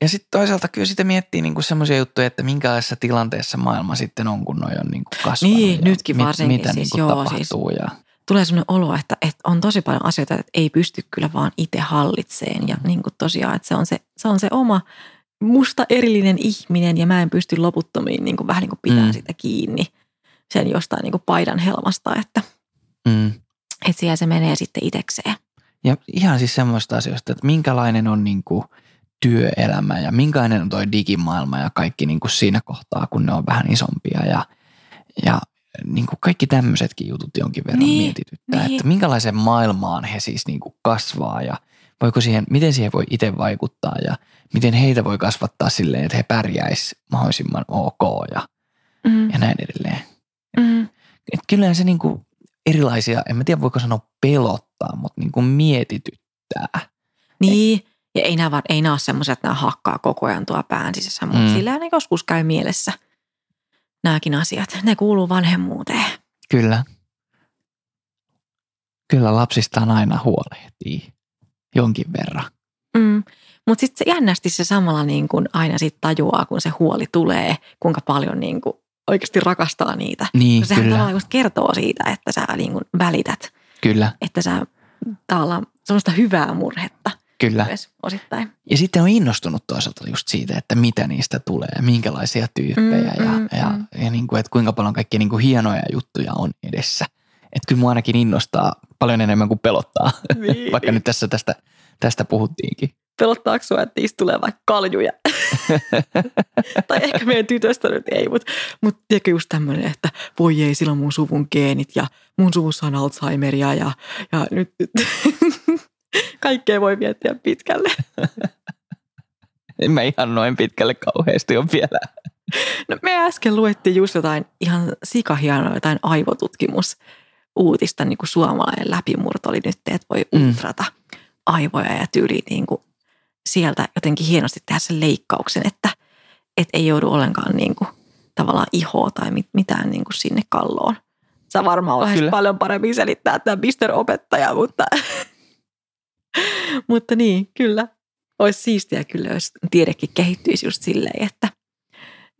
ja sitten toisaalta kyllä sitä miettii niinku semmoisia juttuja, että minkälaisessa tilanteessa maailma sitten on, kun noi on niinku kasvanut. Niin, nytkin varsinkin. Mitä siis, niinku joo, tapahtuu. Siis, ja... Tulee sellainen olo, että, että on tosi paljon asioita, että ei pysty kyllä vaan itse hallitseen. Ja niin kuin tosiaan, että se on se, se on se oma musta erillinen ihminen ja mä en pysty loputtomiin niin kuin vähän niin kuin pitää mm. sitä kiinni – sen jostain niin kuin paidan helmasta, että, mm. että siellä se menee sitten itekseen. Ja ihan siis semmoista asioista, että minkälainen on niin kuin työelämä ja minkälainen on toi digimaailma ja kaikki niin kuin siinä kohtaa, kun ne on vähän isompia ja, ja niin kuin kaikki tämmöisetkin jutut jonkin verran niin, mietityttää, niin. että minkälaisen maailmaan he siis niin kuin kasvaa ja voiko siihen, miten siihen voi itse vaikuttaa ja miten heitä voi kasvattaa silleen, että he pärjäis mahdollisimman ok ja, mm. ja näin edelleen. Kyllähän se niinku erilaisia, en mä tiedä voiko sanoa pelottaa, mutta niinku mietityttää. Niin, ja ei nämä, ei nämä ole semmoisia, että nämä hakkaa koko ajan tuo pään sisässä, mutta mm. sillä ne joskus käy mielessä nämäkin asiat. Ne kuuluu vanhemmuuteen. Kyllä. Kyllä lapsistaan aina huolehtii jonkin verran. Mm. Mutta sitten se jännästi se samalla niin kuin aina sit tajuaa, kun se huoli tulee, kuinka paljon niin kuin oikeasti rakastaa niitä. Niin, Sehän kyllä. tavallaan kertoo siitä, että sä niin kuin välität. Kyllä. Että sä tavallaan semmoista hyvää murhetta. Kyllä. Myös osittain. Ja sitten on innostunut toisaalta just siitä, että mitä niistä tulee ja minkälaisia tyyppejä mm, ja, mm, ja, mm. ja niin kuin, että kuinka paljon kaikki niin kuin hienoja juttuja on edessä. Että kyllä mua ainakin innostaa paljon enemmän kuin pelottaa, niin. vaikka nyt tässä tästä, tästä puhuttiinkin. Pelottaako sinua, että niistä tulee vaikka kaljuja? tai ehkä meidän tytöstä nyt ei, mutta, mutta tiedätkö just tämmöinen, että voi ei, sillä on mun suvun geenit ja mun suvussa on Alzheimeria ja, ja nyt, nyt kaikkea voi miettiä pitkälle. en mä ihan noin pitkälle kauheasti on vielä. No me äsken luettiin just jotain ihan sikahienoa, jotain aivotutkimus uutista, niin kuin suomalainen läpimurto oli nyt, että voi mm. ultrata aivoja ja tyyli niin kuin sieltä jotenkin hienosti tehdä sen leikkauksen, että et ei joudu ollenkaan niin kuin, tavallaan ihoa tai mit, mitään niin kuin sinne kalloon. Sä varmaan olisit paljon paremmin selittää tämä Mister Opettaja, mutta, mutta niin, kyllä. Olisi siistiä kyllä, jos tiedekin kehittyisi just silleen, että,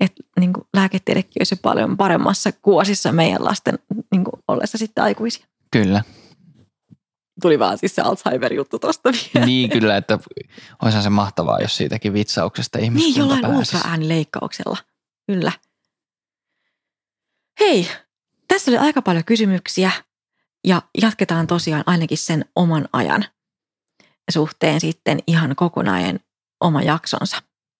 että niin kuin lääketiedekin olisi paljon paremmassa kuosissa meidän lasten niin kuin ollessa sitten aikuisia. Kyllä. Tuli vaan siis se Alzheimer-juttu tosta vielä. Niin kyllä, että olisihan se mahtavaa, jos siitäkin vitsauksesta ihmiskunta Niin, jollain ultraäänileikkauksella. Kyllä. Hei, tässä oli aika paljon kysymyksiä ja jatketaan tosiaan ainakin sen oman ajan suhteen sitten ihan kokonainen oma jaksonsa.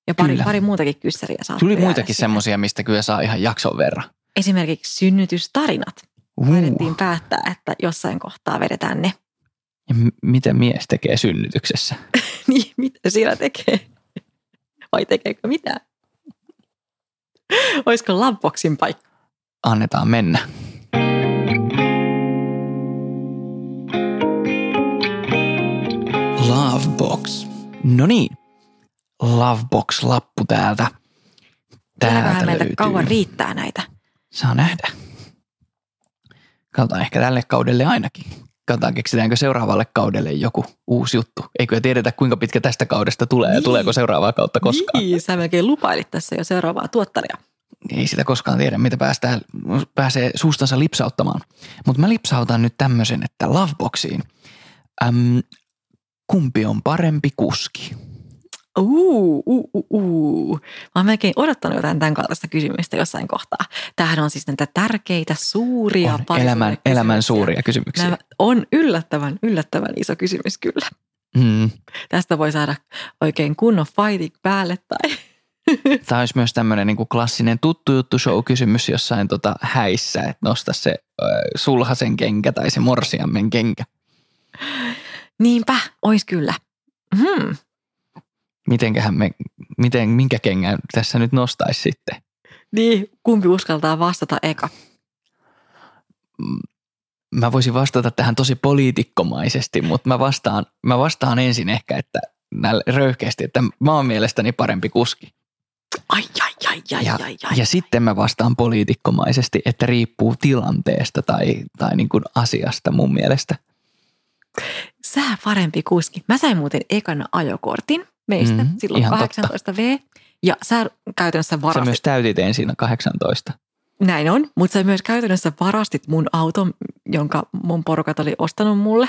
Ja pari, Kyllä. pari muutakin kyssäriä saa. Tuli muitakin semmoisia, mistä kyllä saa ihan jakson verran. Esimerkiksi synnytystarinat. Uh. Taidettiin päättää, että jossain kohtaa vedetään ne. Ja m- mitä mies tekee synnytyksessä? niin, mitä siinä tekee? Vai tekeekö mitään? Olisiko Loveboxin paikka? Annetaan mennä. Lovebox. No niin, Lovebox-lappu täältä. Täältä Täältä meiltä löytyy. kauan riittää näitä. Saa nähdä. Katsotaan ehkä tälle kaudelle ainakin. Katsotaan, keksitäänkö seuraavalle kaudelle joku uusi juttu. Eikö tiedetä, kuinka pitkä tästä kaudesta tulee ja Niin. tuleeko seuraavaa kautta koskaan. Niin, sä melkein lupailit tässä jo seuraavaa tuottaria. Ei sitä koskaan tiedä, mitä päästään, pääsee suustansa lipsauttamaan. Mutta mä lipsautan nyt tämmöisen, että Loveboxiin. Äm, kumpi on parempi kuski? Uu, uu, uu, uu. Mä oon melkein odottanut jotain tämän kaltaista kysymystä jossain kohtaa. Tämähän on siis näitä tärkeitä, suuria On elämän, elämän suuria kysymyksiä. Nämä on yllättävän, yllättävän iso kysymys kyllä. Mm. Tästä voi saada oikein kunnon fighting päälle tai Tämä olisi myös tämmöinen niin klassinen tuttu juttu show kysymys jossain tota häissä, että nosta se ö, sulhasen kenkä tai se morsiammen kenkä. niinpä, ois kyllä. Hmm. Mitenköhän me, miten, minkä kengän tässä nyt nostaisi sitten? Niin, kumpi uskaltaa vastata eka? Mä voisin vastata tähän tosi poliitikkomaisesti, mutta mä vastaan, mä vastaan ensin ehkä, että röyhkeästi, että mä oon mielestäni parempi kuski. Ai, ai, ai, ai, ja, ai, ai. ja sitten mä vastaan poliitikkomaisesti, että riippuu tilanteesta tai, tai niin kuin asiasta mun mielestä. Sä parempi kuski. Mä sain muuten ekana ajokortin meistä mm, silloin ihan 18V. Ja sä käytännössä Sä varastit, myös täytit ensin 18. näin on, mutta sä myös käytännössä varastit mun auton, jonka mun porukat oli ostanut mulle.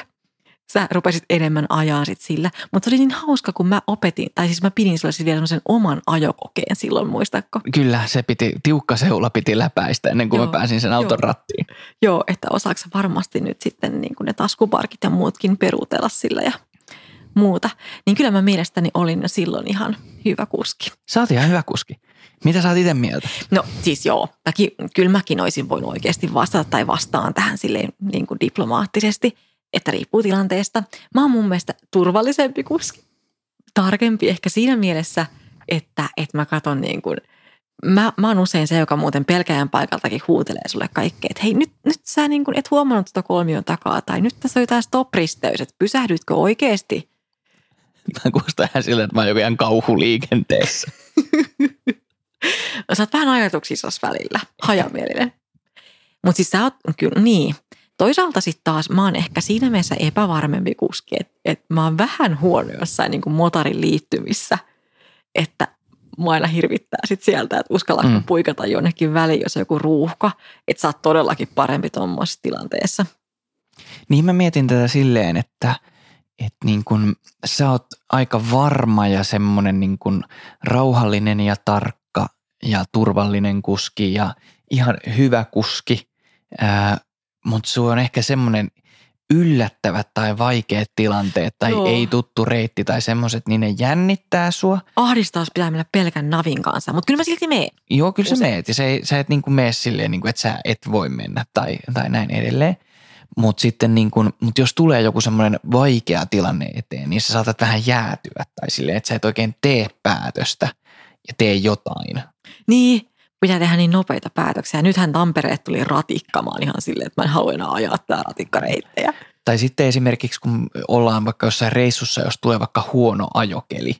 Sä rupesit enemmän ajaa sit sillä. Mutta se oli niin hauska, kun mä opetin, tai siis mä pidin sulle sit vielä semmoisen oman ajokokeen silloin, muistatko? Kyllä, se piti, tiukka seula piti läpäistä ennen kuin Joo, mä pääsin sen auton joo. rattiin. Joo, että osaako sä varmasti nyt sitten niin kuin ne taskuparkit ja muutkin peruutella sillä ja muuta. Niin kyllä mä mielestäni olin jo silloin ihan hyvä kuski. Sä oot ihan hyvä kuski. Mitä sä oot itse mieltä? No siis joo, mäkin, kyllä mäkin olisin voinut oikeasti vastata tai vastaan tähän silleen niin kuin diplomaattisesti, että riippuu tilanteesta. Mä oon mun mielestä turvallisempi kuski. Tarkempi ehkä siinä mielessä, että, että mä katson niin kuin, mä, mä oon usein se, joka muuten pelkäjän paikaltakin huutelee sulle kaikkea, että hei nyt, nyt sä niin kuin et huomannut tuota kolmion takaa tai nyt tässä on jotain stop-risteys, että pysähdytkö oikeasti? Mä kuulostan ihan silleen, että mä oon joku ihan kauhuliikenteessä. Sä oot vähän ajatuksissa välillä, hajamielinen. Mutta siis sä oot, kyllä niin. Toisaalta sitten taas mä oon ehkä siinä mielessä epävarmempi kuski, että et mä oon vähän huono jossain niin kuin motorin liittymissä, että mua aina hirvittää sit sieltä, että uskallanko Mm. mm. puikata jonnekin väliin, jos on joku ruuhka, että sä oot todellakin parempi tuommoisessa tilanteessa. Niin mä mietin tätä silleen, että, että niin kun sä oot aika varma ja semmoinen niin kun rauhallinen ja tarkka ja turvallinen kuski ja ihan hyvä kuski, mutta sulla on ehkä semmoinen yllättävät tai vaikeat tilanteet tai Joo. ei tuttu reitti tai semmoiset, niin ne jännittää sua. Ahdistaa, jos pitää mennä pelkän navin kanssa, mutta kyllä mä silti meen. Joo, kyllä sä Usein. meet ja sä, sä et niin kuin mene silleen, niin kuin, että sä et voi mennä tai, tai näin edelleen. Mutta sitten niin kuin, mut jos tulee joku semmoinen vaikea tilanne eteen, niin sä saatat vähän jäätyä tai silleen, että sä et oikein tee päätöstä ja tee jotain. Niin, pitää tehdä niin nopeita päätöksiä. Nythän Tampereet tuli ratikkamaan ihan silleen, että mä en halua enää ajaa tää ratikkareittejä. Tai sitten esimerkiksi kun ollaan vaikka jossain reissussa, jos tulee vaikka huono ajokeli,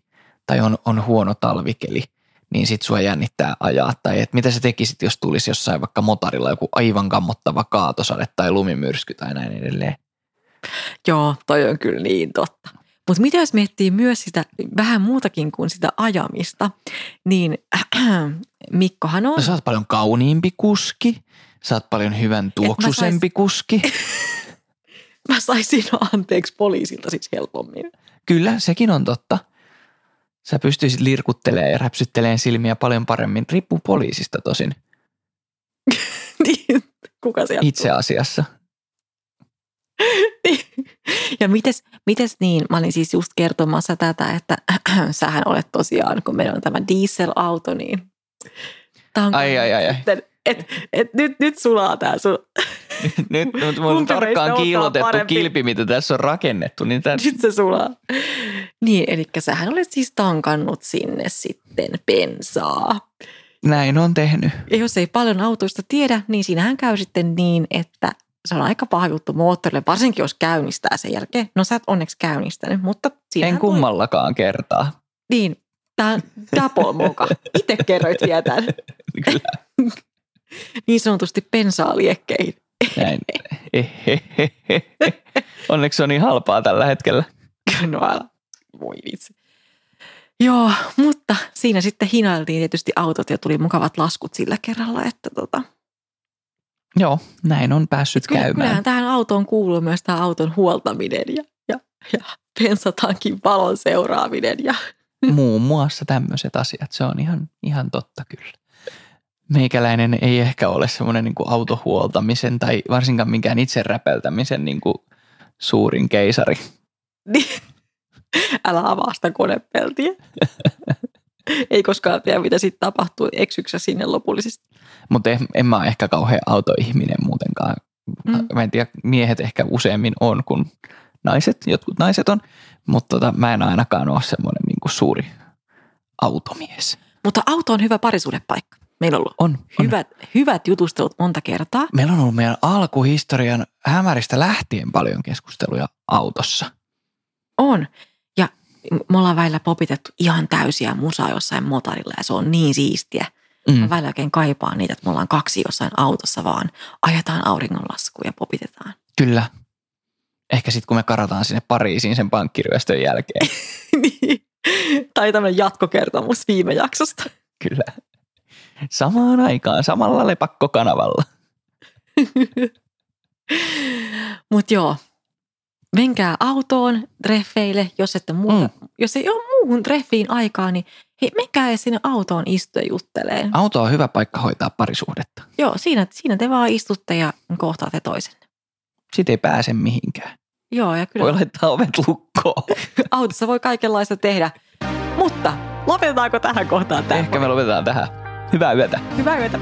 tai on, on huono talvikeli, niin sit sua jännittää ajaa. Tai et mitä sä tekisit, jos tulisi jossain vaikka motarilla joku aivan kammottava kaatosade tai lumimyrsky tai näin edelleen. Joo, toi on kyllä niin totta. Mutta mitä jos miettii myös sitä vähän muutakin kuin sitä ajamista, niin äh, Mikkohan on... No, sä oot paljon kauniimpi kuski, sä oot paljon hyvän tuoksusempi sais... kuski. mä saisin anteeksi poliisilta siis helpommin. Kyllä, sekin on totta. Sä pystyisit lirkuttelemaan ja räpsyttelemään silmiä paljon paremmin. Riippuu poliisista tosin. niin, kuka se Itse asiassa. ja mites, mites niin, mä olin siis just kertomassa tätä, että äh, sähän olet tosiaan, kun meillä on tämä dieselauto, niin tämä on ai, ai, ai, ai. Et, et, et, nyt, nyt sulaa tämä sun. nyt, nyt mulla on tarkkaan kiilotettu kilpi, mitä tässä on rakennettu. Niin tämän... Nyt se sulaa. Niin, eli sähän olet siis tankannut sinne sitten bensaa. Näin on tehnyt. Ja jos ei paljon autoista tiedä, niin siinähän käy sitten niin, että se on aika paha juttu moottorille, varsinkin jos käynnistää sen jälkeen. No sä et onneksi käynnistänyt, mutta... En kummallakaan toi... kertaa. Niin, tämä on double moka. Itse kerroit vielä tämän. Kyllä. niin sanotusti pensaa liekkeihin. Näin. Onneksi se on niin halpaa tällä hetkellä. No. Voi vitsi. Joo, mutta siinä sitten hinailtiin tietysti autot ja tuli mukavat laskut sillä kerralla, että tota, Joo, näin on päässyt kyllä, käymään. Kyllähän tähän autoon kuuluu myös tämä auton huoltaminen ja, ja, ja bensatankin valon seuraaminen. Ja. Muun muassa tämmöiset asiat, se on ihan, ihan totta kyllä. Meikäläinen ei ehkä ole semmoinen niin autohuoltamisen tai varsinkaan minkään itse räpeltämisen niin kuin suurin keisari. Älä avaa sitä konepeltiä. ei koskaan tiedä, mitä sitten tapahtuu. Eksyksä sinne lopullisesti? Mutta en, en mä ole ehkä kauhean autoihminen muutenkaan. Mm. Mä en tiedä, miehet ehkä useammin on kuin naiset, jotkut naiset on, mutta tota, mä en ainakaan ole semmoinen niin suuri automies. Mutta auto on hyvä parisuudepaikka. Meillä on ollut on, hyvät, on. hyvät jutustelut monta kertaa. Meillä on ollut meidän alkuhistorian hämäristä lähtien paljon keskusteluja autossa. On. Ja me ollaan välillä popitettu ihan täysiä musaa jossain motarilla ja se on niin siistiä. Mm. Mä välillä oikein kaipaan niitä, että me ollaan kaksi jossain autossa vaan. Ajetaan auringonlaskuun ja popitetaan. Kyllä. Ehkä sitten kun me karataan sinne Pariisiin sen pankkiryöstön jälkeen. niin. Tai tämmöinen jatkokertomus viime jaksosta. Kyllä. Samaan aikaan, samalla lepakkokanavalla. Mutta joo, menkää autoon treffeille, jos, ette muuta, mm. jos ei ole muuhun treffiin aikaa, niin hei, menkää edes sinne autoon istua juttelee. Auto on hyvä paikka hoitaa parisuhdetta. Joo, siinä, siinä te vaan istutte ja kohtaatte toisenne. Sitten ei pääse mihinkään. Joo, ja kyllä. Voi laittaa ovet lukkoon. Autossa voi kaikenlaista tehdä. Mutta lopetetaanko tähän kohtaan? Ehkä me lopetetaan tähän. Hyvää yötä. Hyvää yötä.